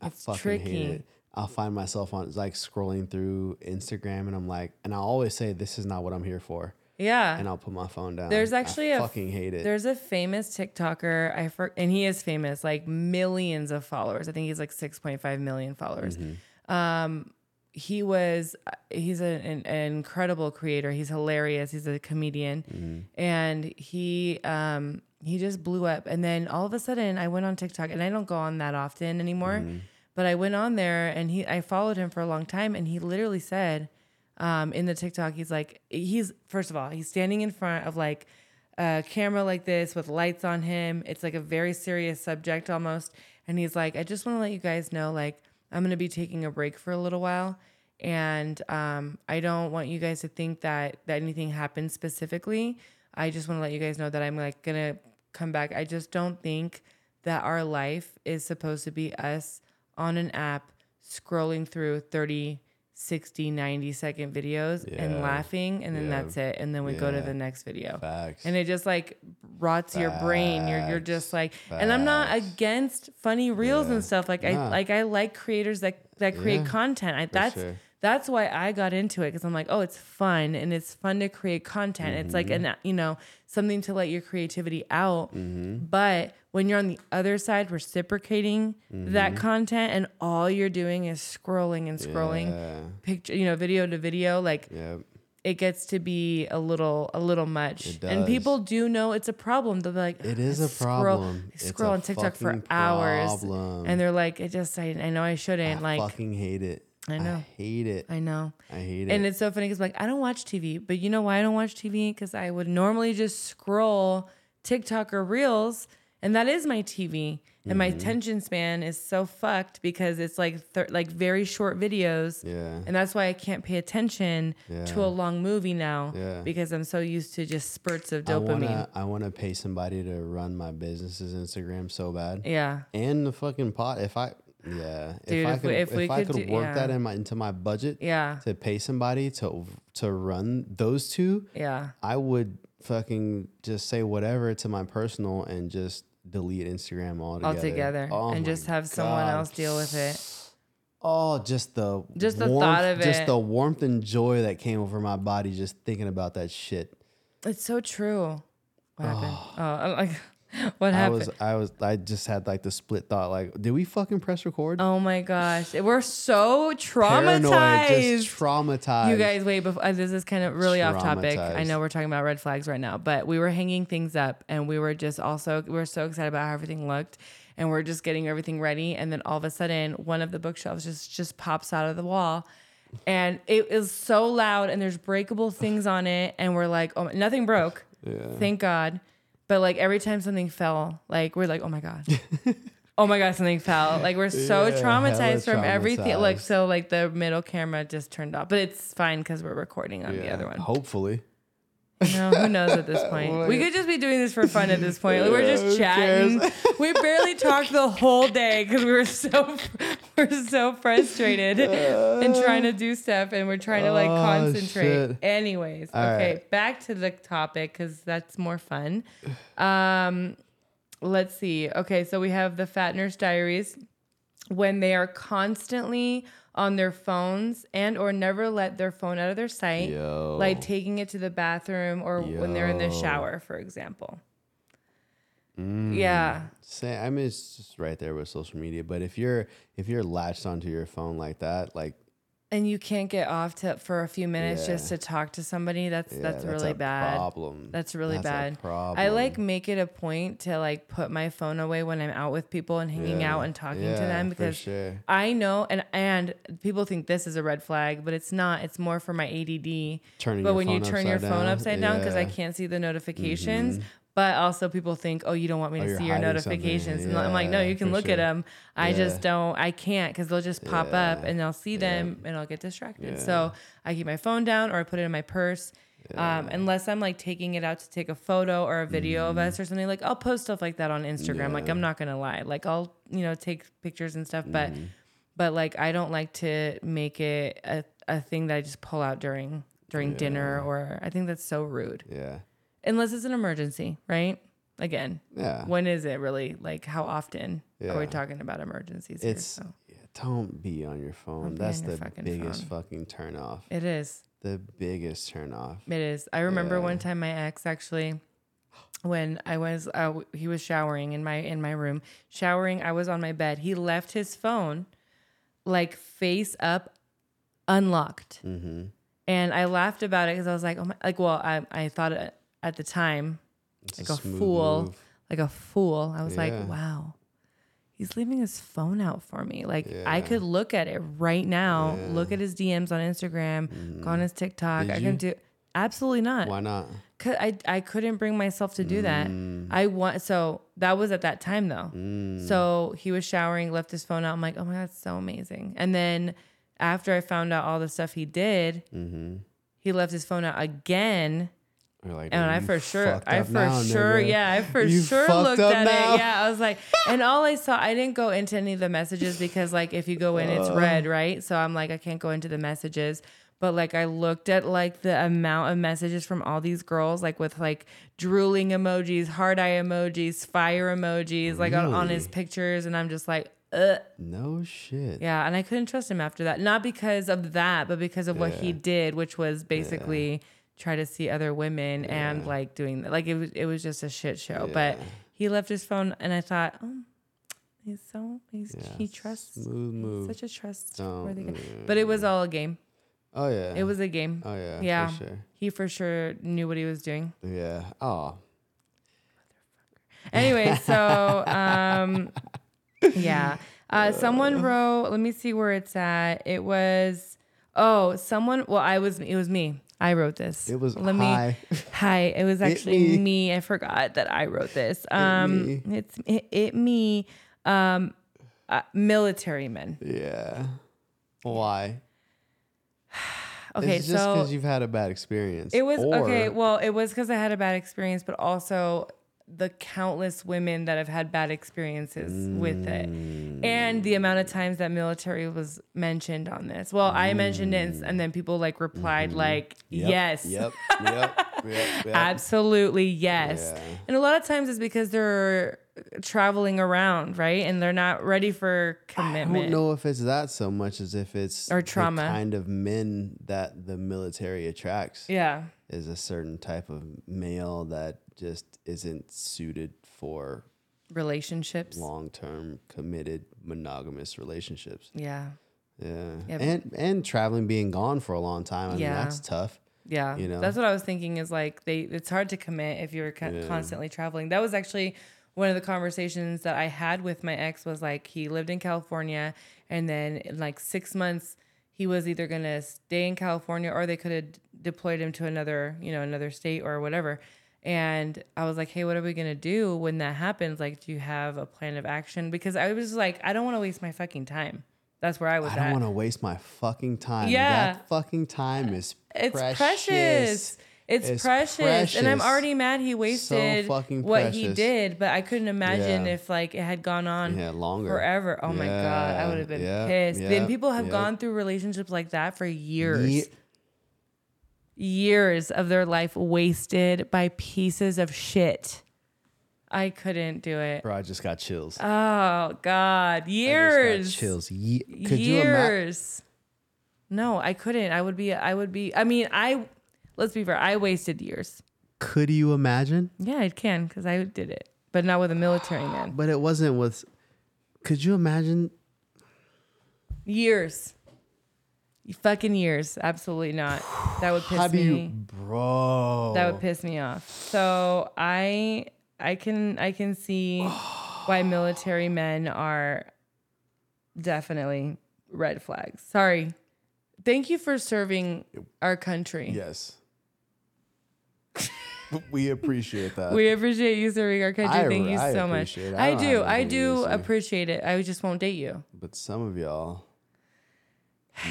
It's I fucking tricky. hate it. I'll find myself on like scrolling through Instagram and I'm like, and I always say, this is not what I'm here for. Yeah. And I'll put my phone down. There's actually a- fucking hate it. There's a famous TikToker, I for, and he is famous, like millions of followers. I think he's like 6.5 million followers. Mm-hmm. Um, he was, he's a, an, an incredible creator. He's hilarious. He's a comedian, Mm-hmm. and he, um, he just blew up. And then all of a sudden, I went on TikTok, and I don't go on that often anymore. Mm-hmm. But I went on there, and he, I followed him for a long time, and he literally said, um, in the TikTok, he's like, he's first of all, he's standing in front of like a camera like this with lights on him. It's like a very serious subject almost. And he's like, I just want to let you guys know, like, I'm going to be taking a break for a little while. And um, I don't want you guys to think that, that anything happened specifically. I just want to let you guys know that I'm like going to come back. I just don't think that our life is supposed to be us on an app scrolling through 30, 60, 90 second videos and laughing. And then Yeah. that's it. And then we go to the next video Facts. and it just like rots your brain. You're you're just like, and I'm not against funny reels and stuff. Like I like I like creators that that create Yeah, content. I, that's sure. That's why I got into it because I'm like, oh, it's fun and it's fun to create content. It's like Mm-hmm. an you know something to let your creativity out. Mm-hmm. But when you're on the other side, reciprocating that Mm-hmm. content, and all you're doing is scrolling and scrolling, Yeah. picture, you know, video to video, like Yeah. it gets to be a little a little much and people do know it's a problem they'll be like It is a scroll- problem. Scroll on tiktok for fucking hours and they're like it just I, I know i shouldn't I like fucking hate it. I know. I hate it. i know I hate it. and it's so funny because like i don't watch tv but you know why i don't watch tv because i would normally just scroll tiktok or reels and that is my tv and my mm-hmm. attention span is so fucked because it's like like very short videos. Yeah. And that's why I can't pay attention to a long movie now Yeah. because I'm so used to just spurts of I dopamine. wanna, I wanna pay somebody to run my business's Instagram so bad. yeah. And the fucking pot. If I, yeah, Dude, if I could, if, if we I could do- work that in my into my budget Yeah. to pay somebody to to run those two, Yeah. I would fucking just say whatever to my personal and just delete Instagram altogether. Altogether. Oh and just have someone else deal with it. Oh, just the Just the warmth, thought of it, just the warmth and joy that came over my body just thinking about that shit. It's so true. What happened? Oh, I'm like, what happened? I was, I was, I just had like the split thought, like, did we fucking press record? oh my gosh. We're so Paranoid, traumatized. just traumatized. You guys, wait. Before uh, this is kind of really off topic. I know we're talking about red flags right now, but we were hanging things up, and we were just also we were so excited about how everything looked, and we're just getting everything ready, and then all of a sudden, one of the bookshelves just just pops out of the wall, and it is so loud, and there's breakable things on it, and we're like, oh, nothing broke, thank God, but like every time something fell, like we're like, oh my God. Oh my god, something fell. Like we're so Yeah, traumatized from everything. Like so, like the middle camera just turned off, but it's fine because we're recording on the other one. Hopefully. No, who knows at this point? we could just be doing this for fun at this point. Like, we're just chatting. we barely talked the whole day because we were so we're so frustrated and trying to do stuff, and we're trying to like Oh, concentrate. Anyways, All okay, right. back to the topic because that's more fun. Um, let's see. Okay, so we have the Fat Nurse Diaries when they are constantly on their phones and or never let their phone out of their sight Yo. like taking it to the bathroom or when they're in the shower for example Mm. yeah Say, I mean, it's just right there with social media. But if you're if you're latched onto your phone like that, like and you can't get off to for a few minutes Yeah. just to talk to somebody that's yeah, that's really a bad Problem. That's really That's a bad. problem. I like make it a point to like put my phone away when I'm out with people and hanging Yeah. out and talking to them because sure. I know and and people think this is a red flag, but it's not. It's more for my ADD. Turning but when you turn your phone down, upside down because I. Mm-hmm. can't see the notifications. But also, people think, "Oh, you don't want me Oh, to you're see your notifications." And I'm like, "No, you can look at them. I just don't. I can't because they'll just pop up and I'll see them and I'll get distracted. Yeah. So I keep my phone down or I put it in my purse. Um, unless I'm like taking it out to take a photo or a video of us or something, like I'll post stuff like that on Instagram. Like. I'm not gonna lie, like I'll you know take pictures and stuff, but Mm-hmm. but like I don't like to make it a, a thing that I just pull out during during dinner or I think that's so rude. Yeah. Unless it's an emergency, right? Again, Yeah. when is it really? Like how often are we talking about emergencies? here? it's So yeah, don't be on your phone. That's your the fucking biggest phone. fucking turn off. it is. The biggest turn off. It is. I remember Yeah. one time my ex actually, when I was uh, he was showering in my in my room, showering. I was on my bed. He left his phone, like face up, unlocked, Mm-hmm. and I laughed about it because I was like, oh my, like well, I I thought it at the time It's like a, smooth fool, move. like a fool. I was Yeah. like, wow. He's leaving his phone out for me. Like I could look at it right now, Yeah. look at his DMs on Instagram, go on his TikTok. Did I you? can do absolutely not. Why not? Cause I I couldn't bring myself to do that. Mm. I want so that was at that time though. So he was showering, left his phone out. I'm like, oh my god, that's so amazing. And then after I found out all the stuff he did, Mm-hmm. he left his phone out again. You're like, And "Oh, I for sure, I for now, sure, nigga. yeah, I for You sure looked at now." it. Yeah, I was like, and all I saw, I didn't go into any of the messages because like if you go in, it's uh. red, right? So I'm like, I can't go into the messages. But like I looked at like the amount of messages from all these girls, like with like drooling emojis, hard eye emojis, fire emojis, like on, on his pictures, and I'm just like, Ugh. No shit. yeah. And I couldn't trust him after that, not because of that, but because of what he did, which was basically try to see other women and like doing that. Like it was, it was just a shit show. But he left his phone, and I thought, oh, he's so he's Yeah, he trusts. Smooth move. Such a trustworthy guy. But it was all a game. Oh yeah. It was a game. Oh yeah. Yeah. For sure. He for sure knew what he was doing. Yeah. Oh. Anyway, so um, yeah. Uh, someone wrote. Let me see where it's at. It was. Oh, someone. Well, I was. It was me. I wrote this. It was Let hi. me. Hi. It was actually me. me. I forgot that I wrote this. Um, me. it's it, it me. Um, uh, military men. Yeah. Why? Okay, it's just so because you've had a bad experience. It was Or- okay. Well, it was because I had a bad experience, but also the countless women that have had bad experiences with it, mm. and the amount of times that military was mentioned on this. Well, I mentioned it, and- and then people like replied mm-hmm. like, Yep, "Yes, Yep. Yep. yep, yep. absolutely yes." Yeah. And a lot of times it's because they're traveling around, right, and they're not ready for commitment. I don't know if it's that so much as if it's Or the trauma. kind of men that the military attracts. Yeah, Is a certain type of male that just isn't suited for relationships. long term committed monogamous relationships. Yeah, Yeah. Yep. And and traveling being gone for a long time. I mean Yeah. that's tough. Yeah, you know? that's what I was thinking. Is like they, it's hard to commit if you're con- Yeah. constantly traveling. That was actually one of the conversations that I had with my ex. Was like he lived in California, and then in like six months, he was either gonna stay in California or they could have deployed him to another, you know, another state or whatever. And I was like, hey, what are we gonna do when that happens? Like, do you have a plan of action? Because I was like, I don't want to waste my fucking time. That's where I was I don't want to waste my fucking time. Yeah. That fucking time is It's precious. precious. It's, It's precious. And I'm already mad he wasted fucking what he did, but I couldn't imagine Yeah. if like it had gone on Yeah, longer. forever. Oh my god, I would have been yeah, pissed. yeah, then people have yeah. gone through relationships like that for years. Ye- Years of their life wasted by pieces of shit. I couldn't do it. Bro, I just got chills. Oh god, years. chills. Ye- Could you imagine? years. no, I couldn't. I would be. I would be. I mean, I. Let's be fair. I wasted years. Could you imagine? Yeah, I can because I did it, but not with a military man. But it wasn't with. Could you imagine? Years. Fucking years. Absolutely not. That would piss How do me. you, bro? That would piss me off. So I I can I can see why military men are definitely red flags. Sorry. Thank you for serving our country. Yes. we appreciate that. We appreciate you serving our country. I- Thank you I so much. it. I I do. I do appreciate it. I just won't date you. but some of y'all,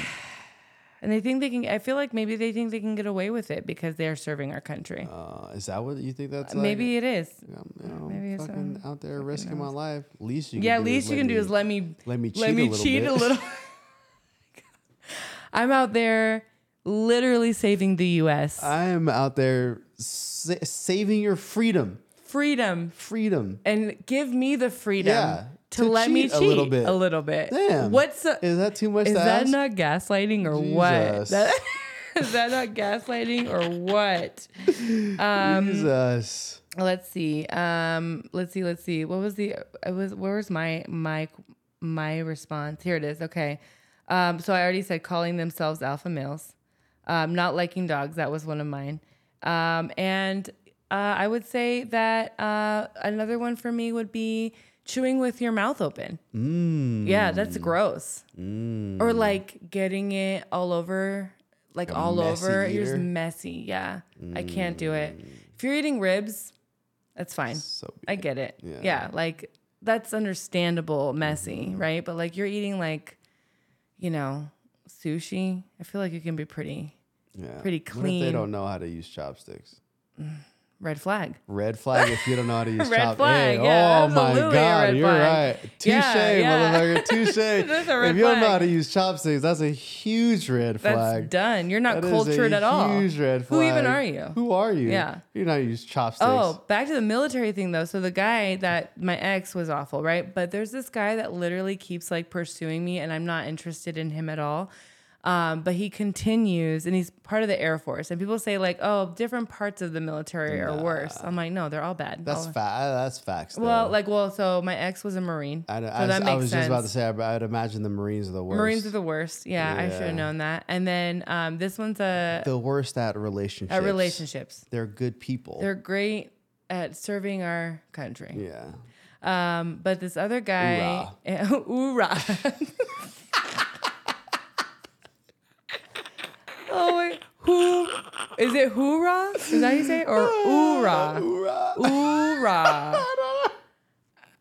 And they think they can. I feel like maybe they think they can get away with it because they are serving our country. uh, is that what you think that's like? maybe it is. I'm, you know, maybe it's, fucking um, out there risking my life. Least you Yeah, can least you can do me- is let me let me cheat let me a cheat bit. a little. I'm out there literally saving the U.S. I am out there sa- saving your freedom, freedom freedom. and give me the freedom Yeah, to, to let me cheat cheat a little bit. A little bit. Damn. What's a, Is that too much is to that ask? not gaslighting or what? That, is that not gaslighting or what? Um, Jesus. let's see. Um, let's see. Let's see. What was the? It was. Where was my my my response? Here it is. Okay. Um, so I already said calling themselves alpha males, um, not liking dogs. That was one of mine. Um, and uh, I would say that uh, another one for me would be chewing with your mouth open. Mm. Yeah, that's gross. Mm. Or like getting it all over, like A all over. You're just messy. Yeah, I can't do it. If you're eating ribs, that's fine. So I get it. Yeah. Yeah. like that's understandable, messy, Mm-hmm. right? But like you're eating like, you know, sushi. I feel like it can be pretty yeah. pretty What if they don't know how to use chopsticks? red flag. Red flag if you don't know how to use Red chopsticks. flag, yeah, oh my god, you're flag. right. Touche, Yeah, yeah. motherfucker. Touche. That's if you don't know how to use chopsticks, that's a huge red That's flag. done. You're not That cultured at all. Huge red flag. Who even are you? Who are you? Yeah. You know how to use chopsticks. Oh, back to the military thing though. So the guy that my ex was awful, right? But there's this guy that literally keeps like pursuing me, and I'm not interested in him at all. Um, but he continues, and he's part of the Air Force. And people say like, "Oh, different parts of the military are worse." I'm like, "No, they're all bad." That's All- fa- That's facts. well, like, well, so my ex was a Marine, I, so I, that I makes was sense. just about to say, I- I'd imagine the Marines are the worst. Marines are the worst. Yeah, I should have known that. And then um, this one's a the worst at relationships. at relationships. They're good people. They're great at serving our country. yeah. Um, but this other guy, hoorah. oh wait, who is it? Hoorah? Is that how you say it? or oorah? Oorah.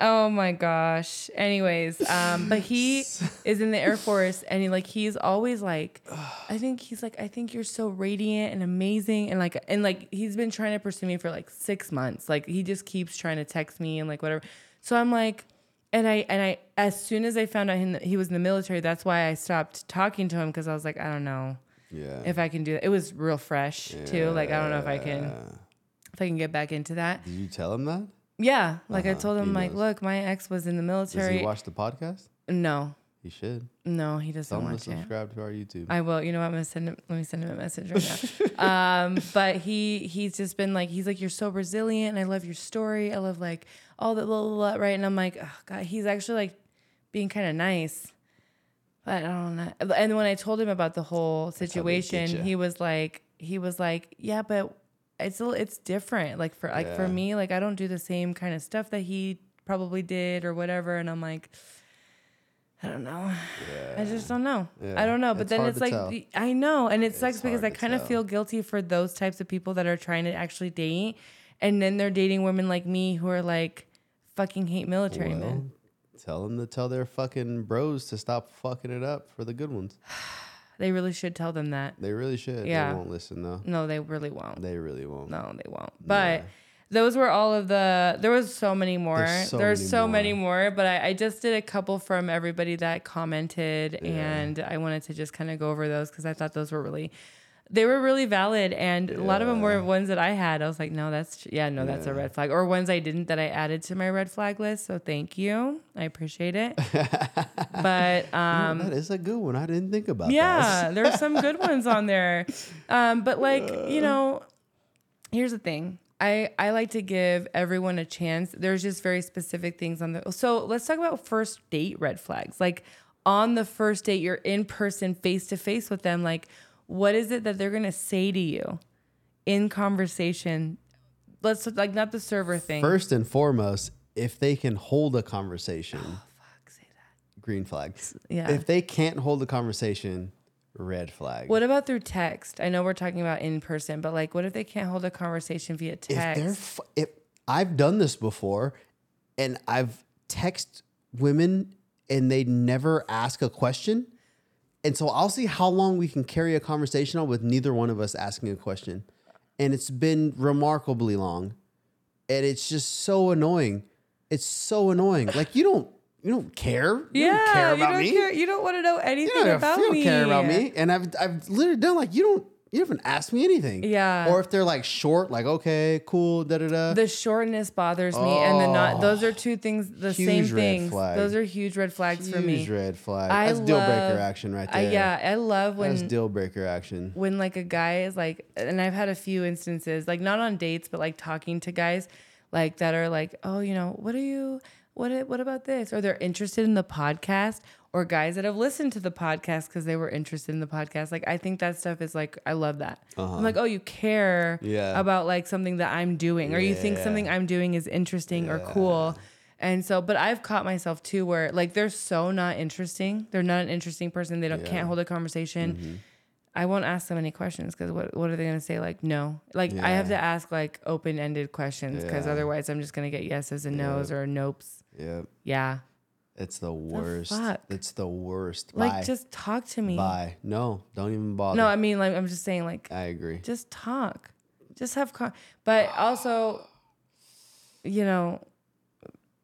Oh my gosh. Anyways, um, but he is in the Air Force and he like he's always like I think he's like, I think you're so radiant and amazing and like and like he's been trying to pursue me for like six months. Like he just keeps trying to text me and like whatever. So I'm like and I and I as soon as I found out he, he was in the military, that's why I stopped talking to him because I was like, I don't know Yeah. if I can do that. It was real fresh too. Like I don't know if I can if I can get back into that. Did you tell him that? Yeah, like I told he him, like, knows. look, my ex was in the Does military. he watch the podcast? no, He should. no, he doesn't Tell him to watch it. subscribe to our YouTube. I will. You know what? I'm gonna send him. Let me send him a message right now. um, but he he's just been like he's like you're so resilient. and I love your story. I love like all that blah, blah, blah, right. And I'm like, oh god, he's actually like being kind of nice. I don't know. And when I told him about the whole how they get situation, he was like, he was like, yeah, but it's a, it's different. Like for like for me, like I don't do the same kind of stuff that he probably did or whatever. And I'm like, I don't know. I just don't know. Yeah. I don't know. But It's then it's like tell. I know, and it sucks because I kind of feel guilty for those types of people that are trying to actually date, and then they're dating women like me who are like fucking hate military men. Tell them to tell their fucking bros to stop fucking it up for the good ones. They really should tell them that. They really should. Yeah. They won't listen though. No, they really won't. They really won't. No, they won't. But those were all of the. There was so many more. There's There's so so, many many more. But I, I just did a couple from everybody that commented, and I wanted to just kind of go over those because I thought those were really. They were really valid, and a lot of them were ones that I had. I was like, no, that's yeah, no, that's a red flag, or ones I didn't that I added to my red flag list. So thank you, I appreciate it. but um, that is a good one. I didn't think about yeah, there there's some good ones on there. Um, but like, you know, here's the thing. I, I like to give everyone a chance. There's just very specific things on the so let's talk about first date red flags. Like on the first date, you're in person, face to face with them. Like, what is it that they're gonna say to you in conversation? Let's like not the server thing. First and foremost, if they can hold a conversation, Oh, Fuck, say that. green flag. Yeah. If they can't hold a conversation, red flag. What about through text? I know we're talking about in person, but like, what if they can't hold a conversation via if text? they're f- if I've done this before, and I've text women and they never ask a question, and so I'll see how long we can carry a conversation on with neither one of us asking a question, and it's been remarkably long, and it's just so annoying. It's so annoying. Like you don't you don't care. You yeah, don't care you about don't me. care. You don't want to know anything you about you don't me. care about me. And I've I've literally done like you don't you haven't asked me anything. Yeah. Or if they're like short, like okay, cool, da da da. The shortness bothers me, and the not. Oh, those are two things. The Huge same things. flag. Those are huge red flags for me. Huge red flag. I That's deal breaker action right I, there. yeah, I love when That's deal breaker action. when like a guy is like, and I've had a few instances, like not on dates, but like talking to guys, like that are like, oh, you know, what are you, what, what about this? Or they're interested in the podcast, or guys that have listened to the podcast because they were interested in the podcast. Like I think that stuff is like, I love that. I'm like, oh, you care Uh-huh. Yeah. about like something that I'm doing, or you think Yeah. something I'm doing is interesting or cool. And so, but I've caught myself too, where like they're so not interesting. They're not an interesting person. They don't Yeah. Mm-hmm. can't hold a conversation. I won't ask them any questions because what what are they gonna say? Like no. Like I have to ask like open ended questions because Yeah. otherwise I'm just gonna get yeses and nos or nopes. Yep. Yeah. It's the worst. fuck? It's the worst. Like Bye. just talk to me. Bye. No, don't even bother. No, I mean like I'm just saying like I agree. just talk. Just have con- but also you know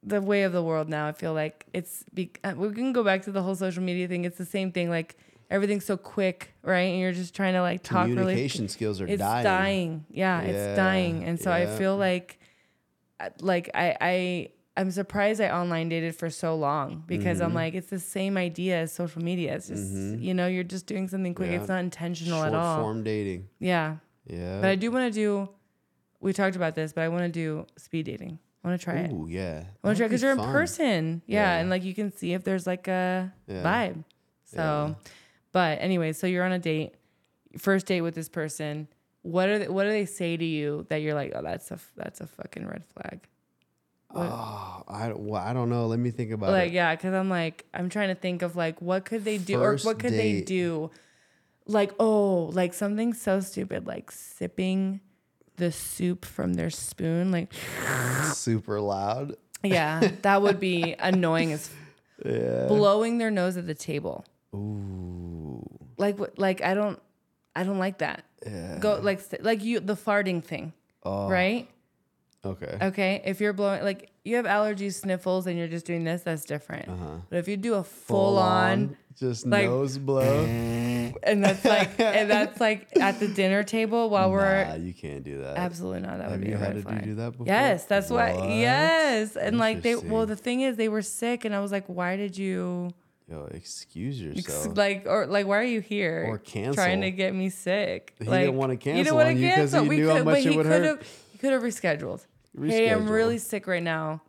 the way of the world now, I feel like it's be- uh, we can go back to the whole social media thing. It's the same thing like everything's so quick, right? And you're just trying to like talk really Communication skills are it's dying. dying. Yeah, Yeah, it's dying. And so I yeah. feel like uh, like I I I'm surprised I online dated for so long because Mm-hmm. I'm like it's the same idea as social media. It's just you know, you're just doing something quick. Yeah. It's not intentional Short at all. form dating. Yeah. Yeah. But I do want to do we talked about this, but I want to do speed dating. I want to try it. Ooh, yeah. I want to try because you're in person. Yeah, Yeah. and like you can see if there's like a Yeah. vibe. So, but anyway, so you're on a date, first date with this person. What are they, what do they say to you that you're like, oh, that's a that's a fucking red flag? Oh, I, well, I don't know. Let me think about like, it. yeah, because I'm like, I'm trying to think of like, what could they do, or what could they do? Like, oh, like something so stupid, like sipping the soup from their spoon, like Super loud. Yeah, that would be annoying as Yeah. blowing their nose at the table. Ooh. Like what? Like I don't, I don't like that. Yeah. Go like like you the farting thing, Oh, right? Okay. Okay, if you're blowing like you have allergies, sniffles, and you're just doing this, that's different. Uh-huh. But if you do a full, on, just like- nose blow. and that's like and that's like at the dinner table while we're nah, you can't do that. absolutely not. That Have would be you a had red to flag. do that before? Yes, that's why. What? Yes, and like they. Well, the thing is, they were sick, and I was like, "Why did you Yo, excuse ex- yourself. like or like why are you here Or cancel. trying to get me sick?" He like, didn't cancel. You cancel didn't want to cancel. he we knew how could, much but it would hurt. have. He could have rescheduled. Hey, I'm really sick right now.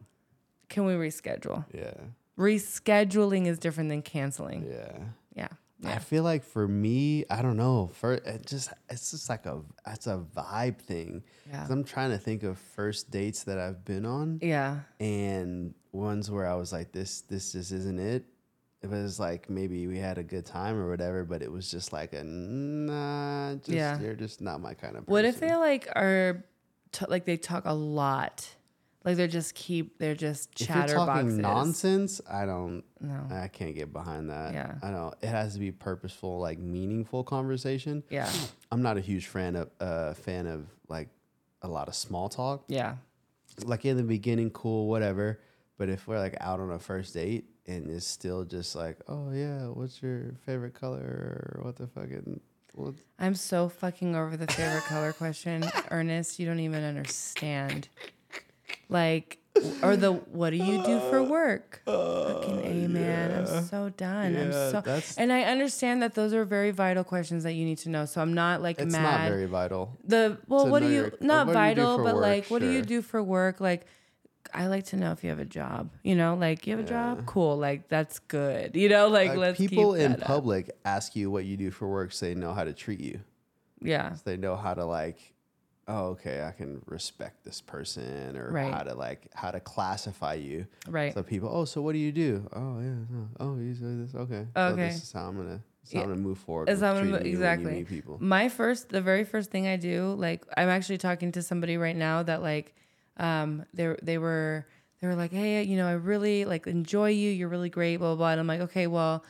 Can we reschedule? Yeah. Rescheduling is different than canceling. Yeah. Yeah. I feel like for me, I don't know. For it just it's just like a it's a vibe thing. Yeah. I'm trying to think of first dates that I've been on Yeah. and ones where I was like, this this just isn't it. It was like maybe we had a good time or whatever, but it was just like a nah. Just, Yeah. you're just not my kind of. person. What if they like are t- like they talk a lot? Like they're just keep they're just chatterboxes. If you're talking nonsense, I don't. No. I can't get behind that. Yeah. I don't. It has to be purposeful, like meaningful conversation. Yeah. I'm not a huge fan of uh, fan of like a lot of small talk. Yeah. Like in the beginning, cool, whatever. But if we're like out on a first date and it's still just like, oh yeah, what's your favorite color or what the fucking what? I'm so fucking over the favorite color question, Ernest. You don't even understand. Like, or the what do you do for uh, work? Uh, fucking a man. I'm so done. I'm so that's- and I understand that those are very vital questions that you need to know. So I'm not like It's mad. not very vital. the well, what do you your- not what do you do vital, but work, like what do you do for work? Like I like to know if you have a job. You know, like you have a job, cool. Like that's good. You know, like, Like, let's people in that up. public ask you what you do for work, so they know how to treat you. Yeah, So they know how to like, oh, okay, I can respect this person, or Right. how to like how to classify you. right. So people, oh, so what do you do? Oh yeah, oh you say this, okay. Oh, so Okay. this is how I'm gonna, is how Yeah. I'm gonna move forward. How I'm gonna- treating you when you exactly. people. My first, the very first thing I do, like I'm actually talking to somebody right now that like, um, they they were they were like, hey, you know, I really like enjoy you. You're really great, blah blah. blah. And I'm like, okay, well,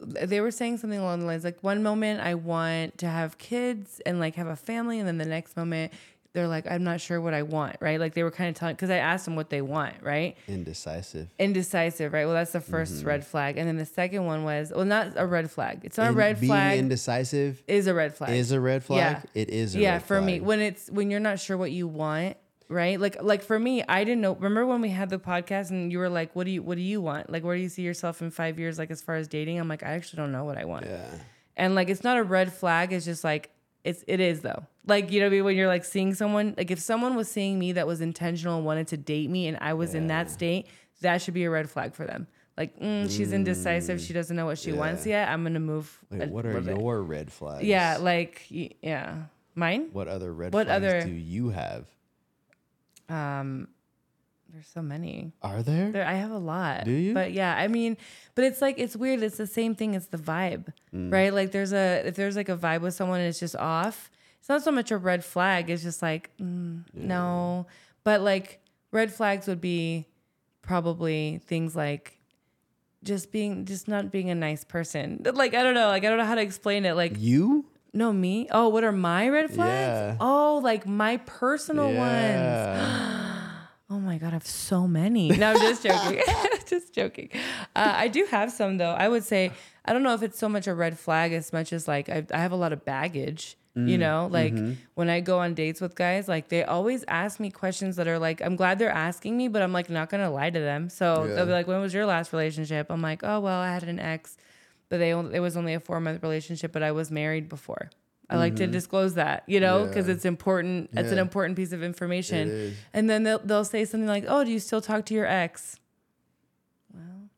they were saying something along the lines like, one moment I want to have kids and like have a family, and then the next moment they're like, I'm not sure what I want, right? Like they were kind of telling because I asked them what they want, right? Indecisive. Indecisive, right? Well, that's the 1st red flag, and then the second one was well, not a red flag. It's not a In- red being flag. indecisive is a red flag. is a red flag. Yeah. It is a yeah for me when it's when you're not sure what you want right? Like like for me i didn't know remember when we had the podcast and you were like what do you what do you want? Like where do you see yourself in five years like as far as dating? I'm like i actually don't know what i want. Yeah. and like it's not a red flag it's just like it's it is though. Like you know I mean? when you're like seeing someone like if someone was seeing me that was intentional and wanted to date me and i was in that state that should be a red flag for them. Like mm, she's indecisive she doesn't know what she wants yet i'm gonna move Wait, what are little bit. your red flags? yeah like yeah. Mine? What other red What flags other- do you have? Um, there's so many. Are there? There, I have a lot. Do you? But yeah, I mean, but it's like it's weird. It's the same thing. It's the vibe, Mm. right? Like there's a if there's like a vibe with someone and it's just off. It's not so much a red flag. It's just like mm, no. But like red flags would be probably things like just being just not being a nice person. Like I don't know. Like I don't know how to explain it. Like you? No me. Oh, what are my red flags? Yeah. Oh, like my personal ones. Oh my god, I have so many. No, I'm just joking. just joking. Uh, I do have some though. I would say I don't know if it's so much a red flag as much as like I, I have a lot of baggage. Mm, You know, like mm-hmm. when I go on dates with guys, like they always ask me questions that are like, I'm glad they're asking me, but I'm like not gonna lie to them. So Yeah. they'll be like, "When was your last relationship?" I'm like, "Oh well, I had an ex, they only, it was only a four month relationship, but I was married before." I like to disclose that, you know, because Mm-hmm. Yeah. it's important. It's an important piece of information. And then they'll, they'll say something like, Oh, do you still talk to your ex? Well,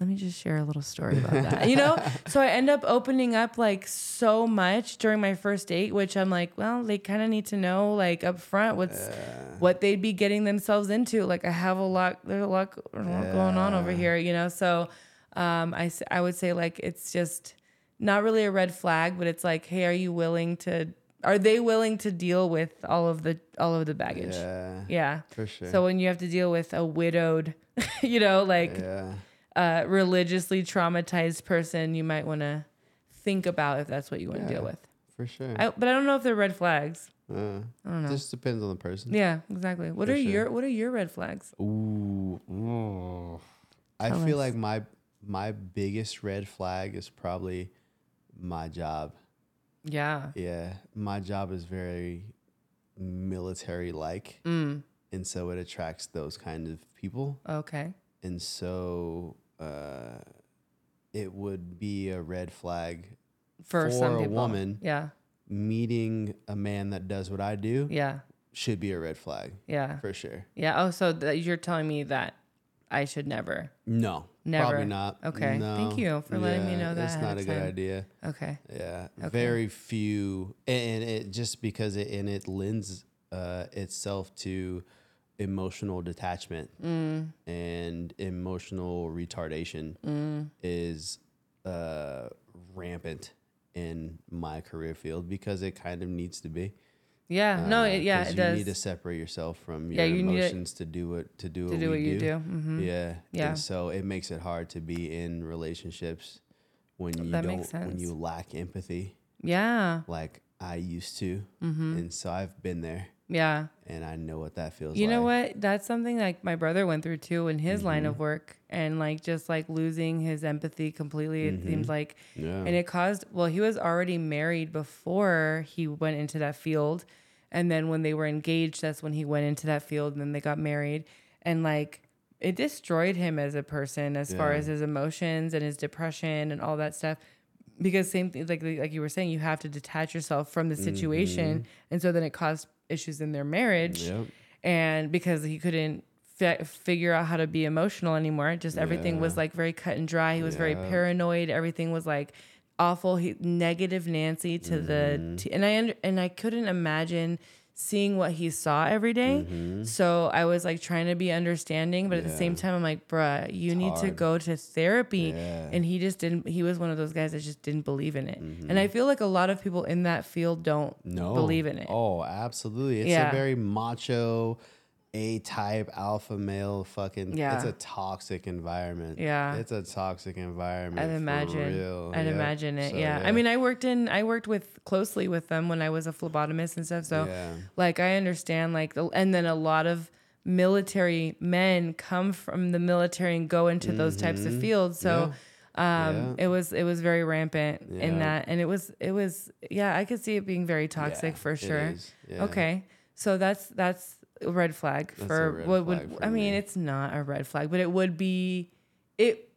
let me just share a little story about that. You know? So I end up opening up like so much during my first date, which I'm like, well, they kind of need to know like up front what's what they'd be getting themselves into. Like I have a lot, there's a lot, a lot going on over here, you know? So um, I, I would say like it's just not really a red flag, but it's like, hey, are you willing to are they willing to deal with all of the all of the baggage? Yeah, Yeah. for sure. So when you have to deal with a widowed, you know, like yeah, uh, religiously traumatized person, you might want to think about if that's what you want to Yeah. deal with. for sure. I, but I don't know if they're red flags. uh, I don't know. Just depends on the person. yeah, exactly. What For are sure. your What are your red flags? Ooh. I Tell feel us. like my my biggest red flag is probably my job. Yeah. Yeah, my job is very military like, Mm. and so it attracts those kind of people. Okay. And so uh, it would be a red flag For, For some a people. woman. Yeah. meeting a man that does what I do Yeah. should be a red flag Yeah. for sure. Yeah. Oh, so that you're telling me that I should never. No, Never. probably not. Okay, No. thank you for letting me know that It's not a good idea. Okay. Yeah, Okay. very few, and it just because it and it lends uh, itself to emotional detachment Mm. and emotional retardation Mm. is uh, rampant in my career field because it kind of needs to be. Yeah. no. Uh, It, yeah. 'cause It you does. need to separate yourself from Yeah, your you need to- emotions to do what to do to what do we what you do. hmm Yeah. Yeah. And so it makes it hard to be in relationships when you That don't when you lack empathy Yeah. like I used to. hmm And so I've been there Yeah. and I know what that feels like. You like. know what? That's something like my brother went through too in his line Mhm. of work, and like just like losing his empathy completely. It seems Mhm. like, Yeah. and it caused. Well, he was already married before he went into that field, and then when they were engaged, that's when he went into that field, and then they got married, and like it destroyed him as a person as far as his emotions and his depression and all that stuff. Because same thing, like like you were saying, you have to detach yourself from the situation, and so then it caused issues in their marriage. Yep. and because he couldn't fi- figure out how to be emotional anymore just everything was like very cut and dry. He was very paranoid. Everything was like awful. He negative nancy to the Mm-hmm. t- and i under, and i couldn't imagine seeing what he saw every day. Mhm. so i was like trying to be understanding but at the same time i'm like bruh you need to go to therapy Yeah. and he just didn't he was one of those guys that just didn't believe in it Mm-hmm. and i feel like a lot of people in that field don't no. believe in it Oh, absolutely. It's Yeah. a very macho, A type alpha male fucking Yeah. it's a toxic environment. Yeah. It's a toxic environment. I'd for imagine. real. I'd Yeah. imagine it. So, yeah. I mean, I worked in, I worked with closely with them when I was a phlebotomist and stuff. So, yeah. like, I understand. Like, the, and then a lot of military men come from the military and go into those types of Mhm. fields. So, um, Yeah. it was it was very rampant in that, and it was it was yeah, I could see it being very toxic Yeah, for sure. Yeah. Okay, so that's that's red flag That's for red what flag would for I mean? me. It's not a red flag, but it would be. It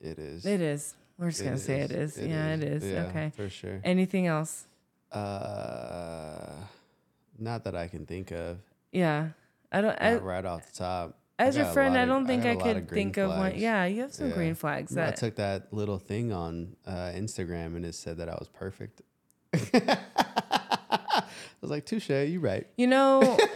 It is. it is. We're just gonna say it is. yeah, it is. Yeah, Okay. For sure. Anything else? Uh, not that I can think of. Yeah. I don't. I, right off the top. As your friend, I don't think I, I, could of think of one. Yeah, you have some Yeah. green flags. I took that little thing on uh, Instagram and it said that I was perfect. I was like, touche, you right. you know.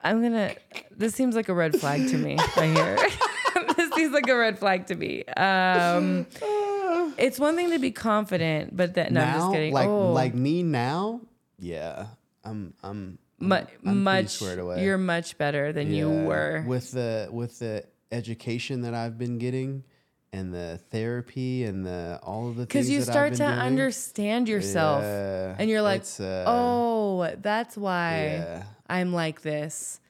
I'm gonna. This seems like a red flag to me right here. this seems like a red flag to me. Um, it's one thing to be confident, but that no, I'm just kidding. like oh, like me now, yeah, I'm I'm mu- I'm much. away. You're much better than you were. with the with the education that I've been getting and the therapy and the all of the Because you that I've start to doing. understand yourself, Yeah, and you're like, uh, oh, that's why. yeah. I'm like this.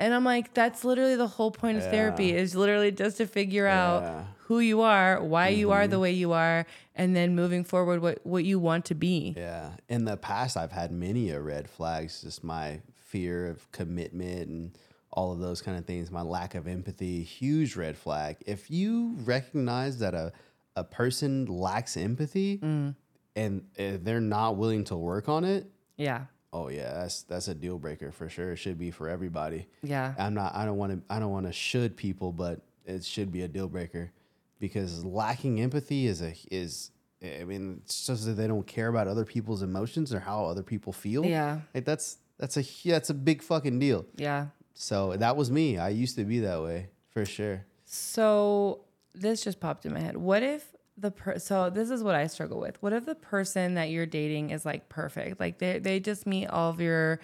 And I'm like, that's literally the whole point of therapy is literally just to figure Yeah. Mm-hmm. out who you are, why you are the way you are, and then moving forward what, what you want to be. Yeah. In the past, I've had many a red flags, just my fear of commitment and all of those kind of things, my lack of empathy, huge red flag. If you recognize that a, a person lacks empathy Mm. and uh, they're not willing to work on it, Yeah. oh yeah, that's that's a deal breaker for sure. It should be for everybody. Yeah. I'm not I don't want to I don't want to should people, but it should be a deal breaker because lacking empathy is a is I mean it's just that they don't care about other people's emotions or how other people feel. Yeah. Like that's that's a that's a big fucking deal. Yeah. So that was me. I used to be that way for sure. So this just popped in my head. What if the per so this is what I struggle with. What if the person that you're dating is like perfect? Like they they just meet all of your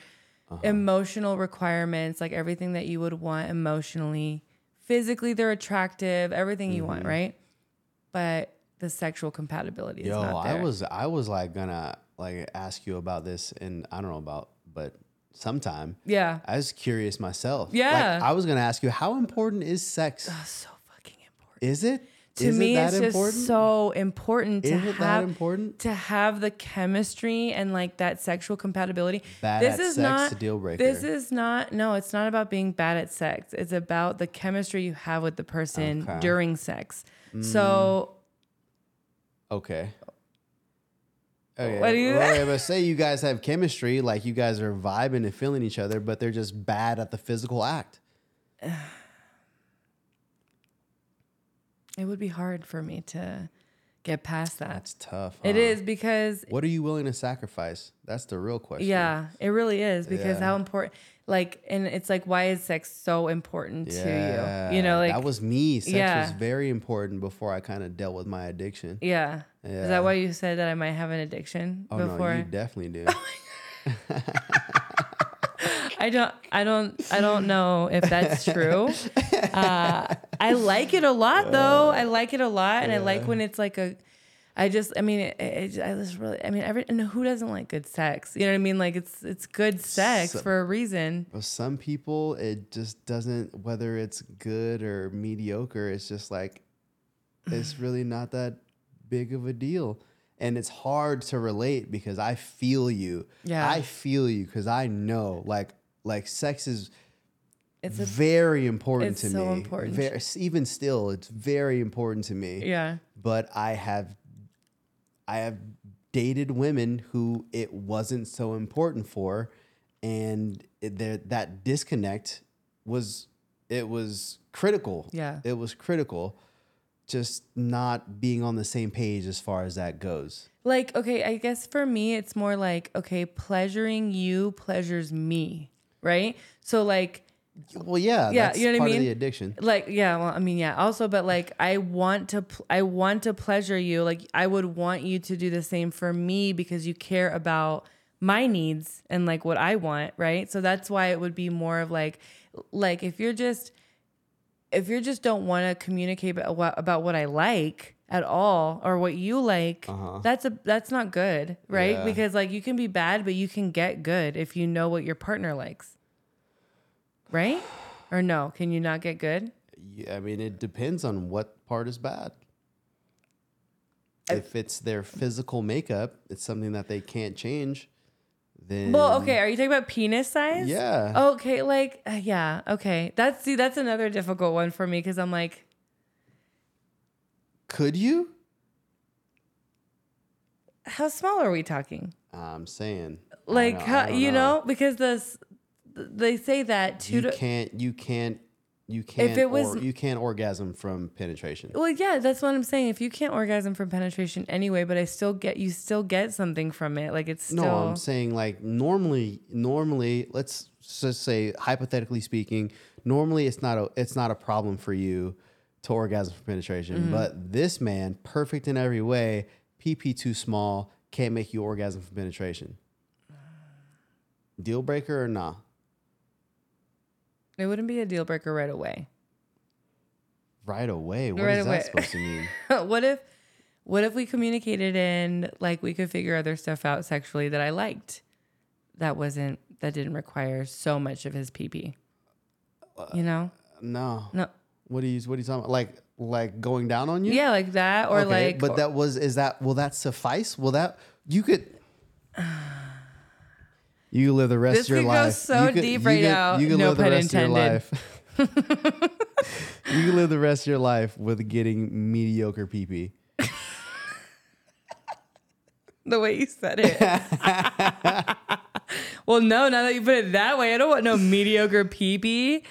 uh-huh. emotional requirements, like everything that you would want emotionally. Physically they're attractive, everything you want, mm-hmm. right? But the sexual compatibility is Yo, not there. I was I was like gonna like ask you about this, and I don't know about, but sometime. yeah. I was curious myself. Yeah. Like, I was gonna ask you, how important is sex? That's so fucking important. Is it? To Is me it that it's just important? so important to Is it that have important? to have the chemistry and like that sexual compatibility. Bad this at is sex, not a deal breaker. This is not no, it's not about being bad at sex. It's about the chemistry you have with the person Okay. Mm. during sex. So Okay. Oh, okay. What do you- but say you guys have chemistry, like you guys are vibing and feeling each other, but they're just bad at the physical act. it would be hard for me to get past that. That's tough. It huh? is because What are you willing to sacrifice? That's the real question. yeah, it really is because Yeah. how important like and it's like why is sex so important Yeah. to you? You know, like that was me. Sex was very important before I kind of dealt with my addiction. yeah. Is that why you said that I might have an addiction Oh before? no, you definitely do. I don't I don't I don't know if that's true. Uh, I like it a lot though. I like it a lot and I like when it's like a I just I mean it, it, I just really I mean every and who doesn't like good sex? You know what I mean? Like it's it's good sex for a reason. Some people, it just doesn't. Whether it's good or mediocre, it's just like it's really not that big of a deal. And it's hard to relate because I feel you. Yeah. I feel you because I know like like sex is It's a very important it's to so me. important. Ver- even still, it's very important to me. yeah. But I have I have dated women who it wasn't so important for, and it, there, that disconnect was it was critical. Yeah. it was critical. Just not being on the same page as far as that goes. Like okay, I guess for me it's more like okay, pleasuring you pleasures me, right? So like Well, yeah, Yeah, that's you know what I mean? the addiction. like yeah well i mean yeah also but like i want to pl- i want to pleasure you like i would want you to do the same for me because you care about my needs and like what i want right so that's why it would be more of like like if you're just if you're just don't want to communicate about what, about what i like at all or what you like uh-huh. that's a that's not good right Yeah. because like you can be bad but you can get good if you know what your partner likes right or no can you not get good Yeah, I mean, it depends on what part is bad. if it's their physical makeup, it's something that they can't change. Then Well, okay. Are you talking about penis size? Yeah. Okay, like uh, yeah. Okay, that's see, that's another difficult one for me because I'm like, Could you? how small are we talking? I'm saying. Like, don't- how, you know, because this they say that two you to can't. You can't. You can't. if it was- or, you can't orgasm from penetration. well, yeah, that's what I'm saying. If you can't orgasm from penetration anyway, but I still get you still get something from it. Like it's still No, I'm saying like normally, normally, let's just say hypothetically speaking, normally it's not a it's not a problem for you to orgasm from penetration. Mm-hmm. But this man, perfect in every way, PP too small, can't make you orgasm from penetration. Deal breaker or nah? It wouldn't be a deal breaker right away. Right away. What is Right that away. supposed to mean? what if what if we communicated and like we could figure other stuff out sexually that I liked that wasn't that didn't require so much of his pee You know? No. No. What are you what are you talking about? Like like going down on you? Yeah, like that or Okay, like but that was is that will that suffice? Will that you could you live the rest This of your could go life. so You could- deep right could- now. You can No live the pun rest of your life. you can live the rest of your life with getting mediocre pee pee. the way you said it. well, no, now that you put it that way, I don't want no mediocre pee pee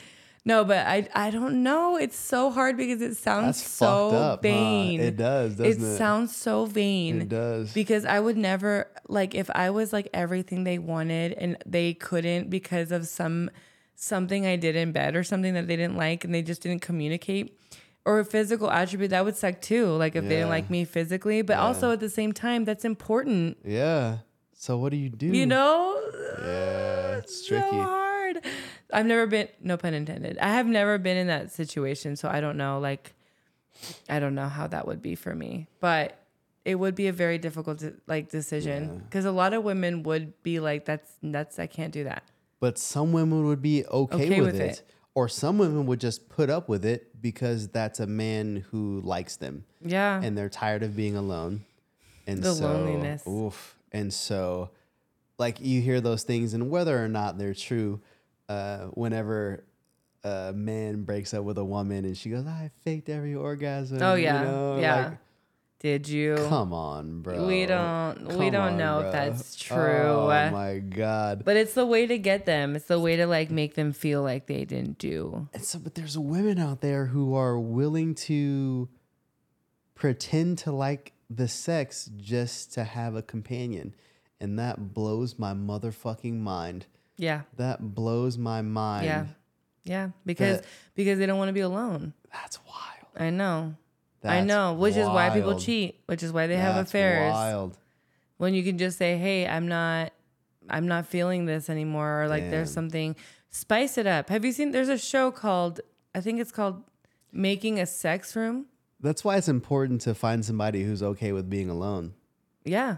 No, but I I don't know. It's so hard because it sounds That's so up. huh? vain. It does, It doesn't it? sounds so vain. It does. Because I would never like if I was like everything they wanted and they couldn't because of some something I did in bed or something that they didn't like and they just didn't communicate. or a physical attribute that would suck too. Like if they didn't like me physically, but Yeah. also at the same time, that's important. Yeah. So what do you do? You know? Yeah, it's so tricky. hard. I've never been, no pun intended. I have never been in that situation, so I don't know. Like, I don't know how that would be for me, but it would be a very difficult like decision Yeah. because a lot of women would be like, "That's that's I can't do that." But some women would be okay, Okay with, with it. it. Or some women would just put up with it because that's a man who likes them Yeah, and they're tired of being alone. And The so, loneliness. Oof. And so, like, you hear those things, and whether or not they're true, uh, whenever a man breaks up with a woman and she goes, I faked every orgasm. Oh, you yeah. know, Yeah. like, did you? come on, bro. We don't- we don't on, know if that's true. Oh, my God. But it's the way to get them. It's the way to like make them feel like they didn't do. And so, but there's women out there who are willing to pretend to like the sex just to have a companion. And that blows my motherfucking mind. Yeah, That blows my mind. yeah, yeah. Because That- because they don't want to be alone. That's wild. I know. I know, which is why people cheat, which is why they have affairs. Wild. When you can just say, "Hey, I'm not I'm not feeling this anymore," or like there's something spice it up. Have you seen there's a show called I think it's called Making a Sex Room? That's why it's important to find somebody who's okay with being alone. Yeah.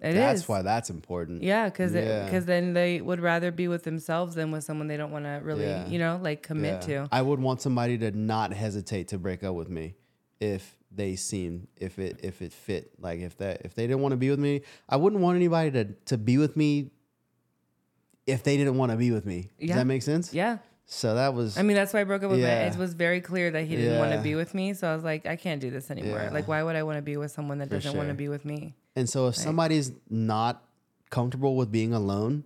it is. That's why that's important. Yeah, because Yeah. because then they would rather be with themselves than with someone they don't want to really, Yeah. you know, like commit Yeah. to. I would want somebody to not hesitate to break up with me if they seem if it if it fit. Like if that if they didn't want to be with me, I wouldn't want anybody to to be with me if they didn't want to be with me. Does that make sense? Yeah. So that was I mean, that's why I broke up with Yeah. It was very clear that he didn't want to be with me. So I was like, I can't do this anymore. Yeah. Like, why would I want to be with someone that For doesn't want to be with me? and so if somebody's not comfortable with being alone,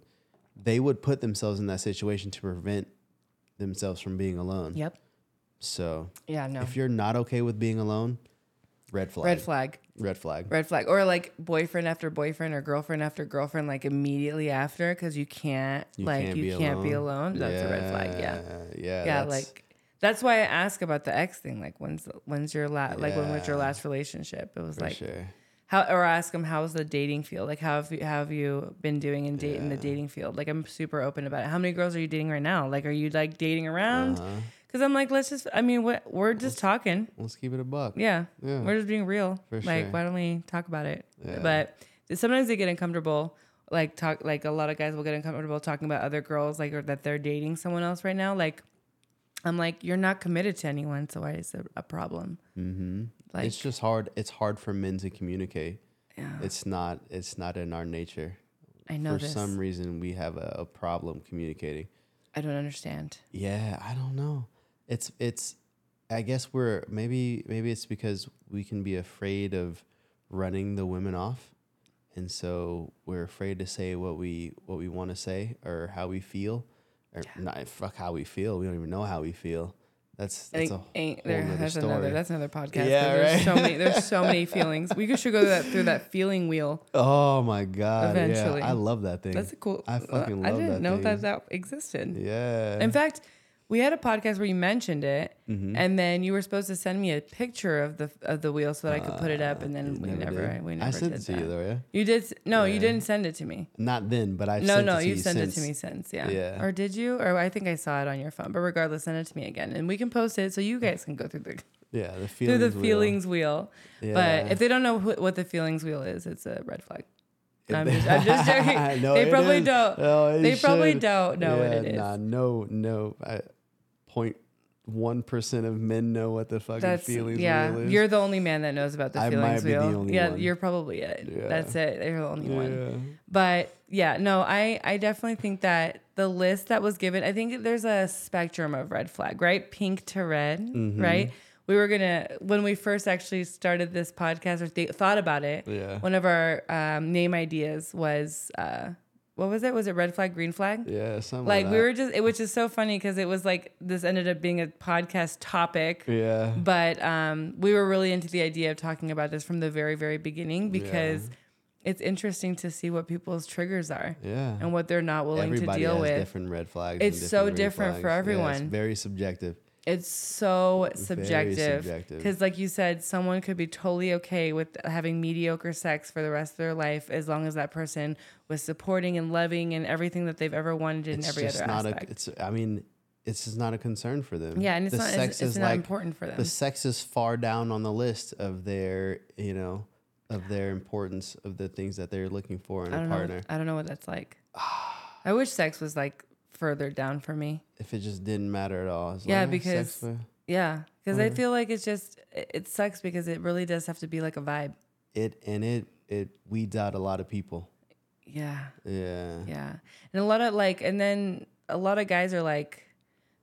they would put themselves in that situation to prevent themselves from being alone. Yep. So Yeah, no. if you're not okay with being alone, red flag. Red flag. Red flag. Red flag. Or like boyfriend after boyfriend or girlfriend after girlfriend, like immediately after, because you can't, You like, can't you be can't be alone. alone. That's a red flag. Yeah. Yeah. yeah, that's- like that's why I ask about the ex thing. Like, when's when's your last like when was your last relationship? It was like sure. how or ask them how's the dating field? Like, how have you, how have you been doing in date in the dating field? Like, I'm super open about it. How many girls are you dating right now? Like, are you like dating around? Uh-huh. Because I'm like, let's just. I mean, what we're just talking. Let's keep it a buck. Yeah, Yeah. we're just being real. For like, sure. why don't we talk about it? Yeah. But sometimes they get uncomfortable. Like talk, like a lot of guys will get uncomfortable talking about other girls, like or that they're dating someone else right now. Like, I'm like, you're not committed to anyone, so why is it a problem? Mm-hmm. Like, it's just hard. It's hard for men to communicate. yeah, It's not. It's not in our nature. I know for this. some reason, we have a, a problem communicating. I don't understand. Yeah, I don't know. It's it's. I guess we're maybe maybe it's because we can be afraid of running the women off, and so we're afraid to say what we what we want to say or how we feel, or not fuck how we feel. We don't even know how we feel. That's that's a ain't whole there, that's another story. that's another podcast. Yeah, there's right. so many there's so many feelings. We should go through that through that feeling wheel. Oh my god! Eventually. yeah, I love that thing. That's a cool. I fucking love I didn't that know thing. that that existed. yeah. In fact, we had a podcast where you mentioned it, Mhm. and then you were supposed to send me a picture of the of the wheel so that I could put it up, and Uh, then you we never did. we never I sent did it to that. you though, yeah. You did no, you didn't send it to me. Not then, but I No, sent no, it to you you sent it to me since, yeah. Yeah. Or did you? Or I think I saw it on your phone. But regardless, send it to me again, and we can post it so you guys can go through the Yeah, the through feelings. the wheel. feelings wheel. Yeah. But if they don't know wh- what the feelings wheel is, it's a red flag. I'm just, I'm just joking. No, they probably is. don't. No, it they probably don't know what it is. Nah, no, no. I, point one percent of men know what the fucking That's feelings yeah. wheel is. You're the only man that knows about the I feelings might be the only yeah, one. you're probably it. Yeah. That's it. You're the only one. But yeah, no, I I definitely think that the list that was given, I think there's a spectrum of red flag, right? Pink to red, Mm-hmm. right? We were gonna when we first actually started this podcast or th- thought about it. Yeah. One of our um, name ideas was uh, what was it? Was it red flag, green flag? Yeah, something Like like, we were just, it was just so funny because it was like this ended up being a podcast topic. Yeah. But um, we were really into the idea of talking about this from the very, very beginning because it's interesting to see what people's triggers are Yeah. and what they're not willing Everybody to deal has with. different red flags. It's and so different for flags. Yeah, everyone. it's very subjective. It's so subjective. Because, like you said, someone could be totally okay with having mediocre sex for the rest of their life as long as that person was supporting and loving and everything that they've ever wanted in It's every just other not aspect. a. It's. I mean, it's just not a concern for them. yeah, and it's the not, sex it's, it's is not like important for them. the sex is far down on the list of their. You know, of their importance of the things that they're looking for in a don't know. partner. I don't know what that's like. I wish sex was like further down for me. If it just didn't matter at all. Yeah, like, because- sex, Yeah, because I Mhm. feel like it's just it, sucks because it really does have to be like a vibe. it and it it weeds out a lot of people. Yeah, Yeah. yeah, and a lot of like, and then a lot of guys are like,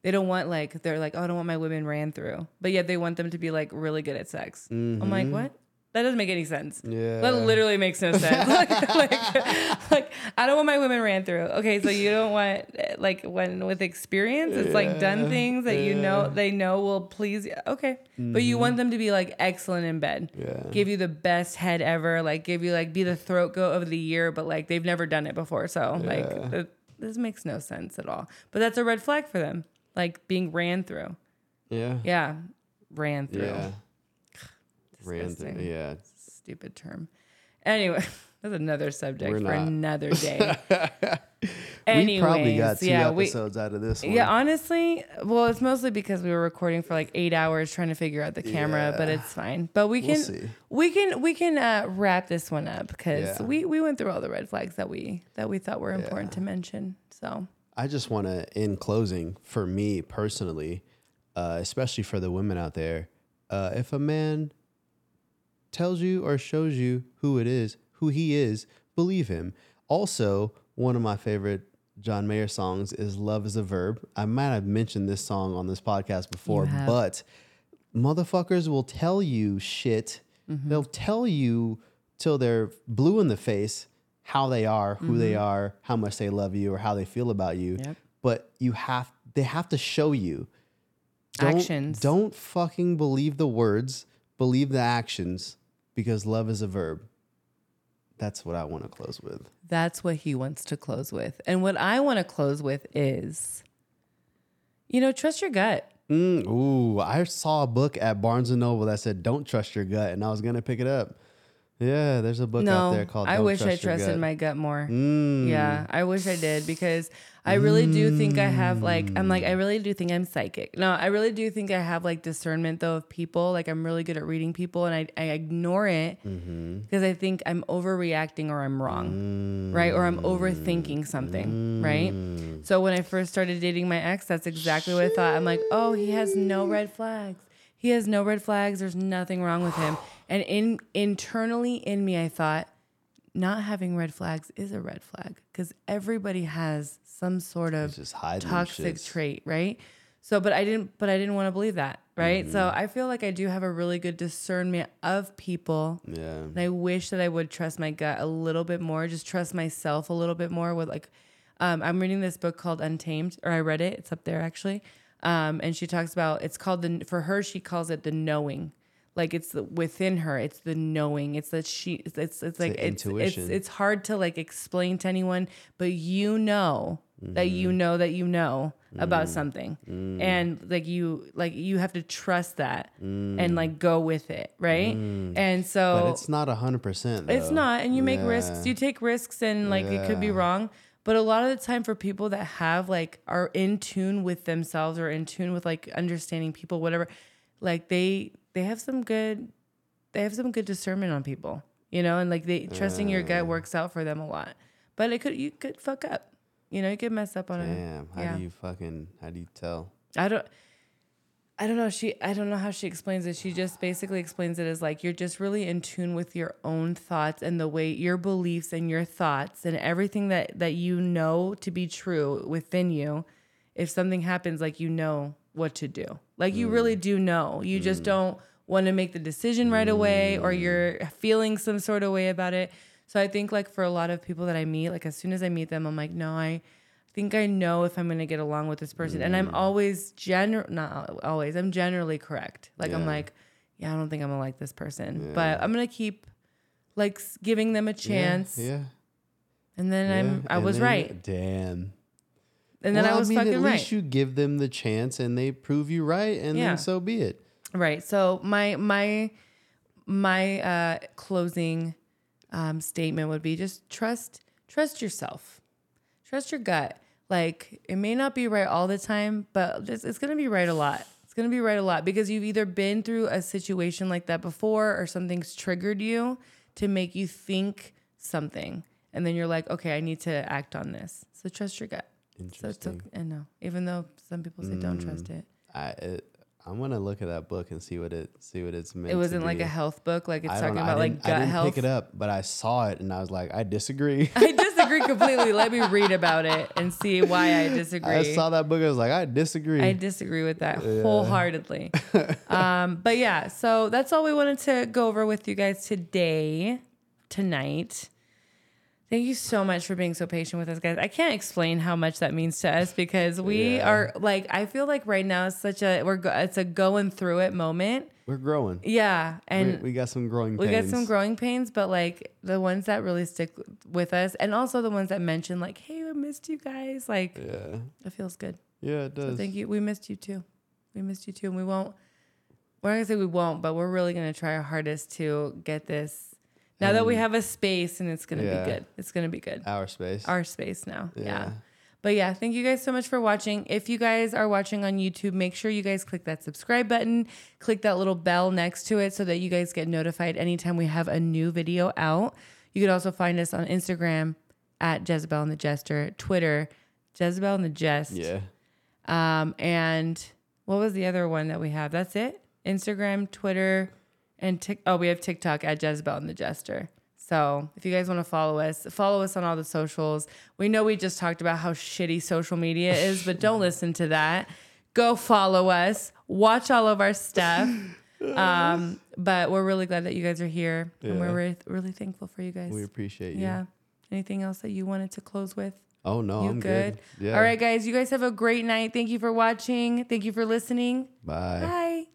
they don't want like they're like, oh, I don't want my women ran through, but yet they want them to be like really good at sex. I'm like, Mhm. what? That doesn't make any sense. Yeah. That literally makes no sense. like, like, like, I don't want my women ran through. Okay, so you don't want like when with experience, it's like done things that you know they know will please. you. Okay, but you want mm-hmm. them to be like excellent in bed, Yeah. give you the best head ever, like give you like be the throat goat of the year, but like they've never done it before. So Yeah. like th- this makes no sense at all. But that's a red flag for them, like being ran through. Yeah. Yeah, ran through. Yeah. Ran Yeah. Stupid term. Anyway, that's another subject We're for not. another day. we probably got two yeah, we, episodes out of this one. yeah, honestly, well, it's mostly because we were recording for like eight hours trying to figure out the camera, but it's fine. But we We'll can see. we can we can uh, wrap this one up because Yeah. we we went through all the red flags that we that we thought were important Yeah. to mention. So I just want to, in closing, for me personally, uh, especially for the women out there, uh, if a man tells you or shows you who it is, who he is, believe him. Also, one of my favorite John Mayer songs is Love is a Verb. I might have mentioned this song on this podcast before, but motherfuckers will tell you shit. Mm-hmm. They'll tell you till they're blue in the face how they are, who they are, how much they love you, or how they feel about you. Mm-hmm. Yep. But you have they have to show you. Don't, Actions. Don't fucking believe the words, believe the actions, because love is a verb. That's what I want to close with. that's what he wants to close with, and what I want to close with is, you know, trust your gut. Mm, ooh, I saw a book at Barnes and Noble that said "Don't trust your gut," and I was gonna pick it up. Yeah, there's a book out there called. I Don't wish I Trust Your trusted Gut. my gut more. Mm. Yeah, I wish I did because I really do think I have like I'm like I really do think I'm psychic. No, I really do think I have like discernment though of people. Like I'm really good at reading people and I, I ignore it Mm-hmm. because I think I'm overreacting or I'm wrong. Right? Or I'm overthinking something, right? So when I first started dating my ex, that's exactly what I thought. I'm like, "Oh, he has no red flags. He has no red flags. There's nothing wrong with him." And in internally in me I thought not having red flags is a red flag because everybody has some sort of toxic trait, right? So, but I didn't, but I didn't want to believe that, right? So Mm-hmm. I feel like I do have a really good discernment of people, Yeah. and I wish that I would trust my gut a little bit more, just trust myself a little bit more. With like, um, I'm reading this book called Untamed, or I read it. It's up there actually, um, and she talks about it's called the for her she calls it the knowing. Like it's the, within her, it's the knowing. It's that she, it's it's, it's like it's, it's intuition. it's hard to like explain to anyone, but you know that you Mm-hmm. know that you know about something, Mm. and like you like you have to trust that Mm. and like go with it, right? And so But it's not a hundred percent. it's not, and you make Yeah. risks. You take risks, and like it could be wrong. But a lot of the time, for people that have like are in tune with themselves or in tune with like understanding people, whatever, like they they have some good, they have some good discernment on people, you know, and like they trusting your gut mm. works out for them a lot. But it could you could fuck up, you know, you could mess up on it. Damn. How Yeah. do you fucking? How do you tell? I don't I don't know. She I don't know how she explains it. She just basically explains it as like you're just really in tune with your own thoughts and the way your beliefs and your thoughts and everything that that you know to be true within you. If something happens like you know what to do. Like you really mm. do know. You just mm. don't want to make the decision right away or mm. you're feeling some sort of way about it. So I think like for a lot of people that I meet, like as soon as I meet them, I'm like, no, I think I know if I'm gonna get along with this person, and I'm always general, not always. I'm generally correct. Like I'm Yeah. like, yeah, I don't think I'm gonna like this person, but I'm gonna keep like s- giving them a chance, Yeah. and then I'm I and was then- right, Damn. And then Well, I was mean, fucking at right. least you give them the chance and they prove you right, and Yeah. then so be it. Right. So my my my uh, closing um, statement would be just trust trust yourself, trust your gut. Like it may not be right all the time, but it's, it's gonna be right a lot. It's gonna be right a lot because you've either been through a situation like that before, or something's triggered you to make you think something, and then you're like, okay, I need to act on this. So trust your gut. So it's Interesting. okay. And no, even though some people say don't trust it. I it, I'm gonna look at that book and see what it see what it's meant. It wasn't to like be. a health book, like it's I talking about like didn't, gut I didn't health. pick it up, but I saw it and I was like, I disagree. I disagree completely. Let me read about it and see why I disagree. I saw that book. I was like, I disagree. I disagree with that wholeheartedly. um, but yeah, so that's all we wanted to go over with you guys today, tonight. Thank you so much for being so patient with us, guys. I can't explain how much that means to us because we Yeah. are like, I feel like right now it's such a we're go- it's a going through it moment. We're growing. Yeah, and we, we got some growing. we pains. get some growing pains, but like the ones that really stick with us, and also the ones that mention like, "Hey, I missed you guys." Like, Yeah, it feels good. yeah, it does. So thank you. We missed you too. We missed you too, and we won't. We're not gonna say we won't, but we're really gonna try our hardest to get this. Now that we have a space, and it's gonna Yeah. be good. It's gonna be good. Our space. Our space now. yeah. Yeah. But yeah, thank you guys so much for watching. If you guys are watching on YouTube, make sure you guys click that subscribe button, click that little bell next to it so that you guys get notified anytime we have a new video out. You could also find us on Instagram at Jezebel and the Jester, Twitter, Jezebel and the Jest. yeah. Um, and what was the other one that we have? That's it. Instagram, Twitter, and Tik. Oh, we have TikTok at Jezebel and the Jester. So if you guys want to follow us, follow us on all the socials. We know we just talked about how shitty social media is, but don't listen to that. Go follow us. Watch all of our stuff. Um, but we're really glad that you guys are here, and we're Yeah. really, really thankful for you guys. We appreciate you. yeah. Anything else that you wanted to close with? Oh no, You I'm good? good. Yeah. All right, guys. You guys have a great night. Thank you for watching. Thank you for listening. Bye. Bye.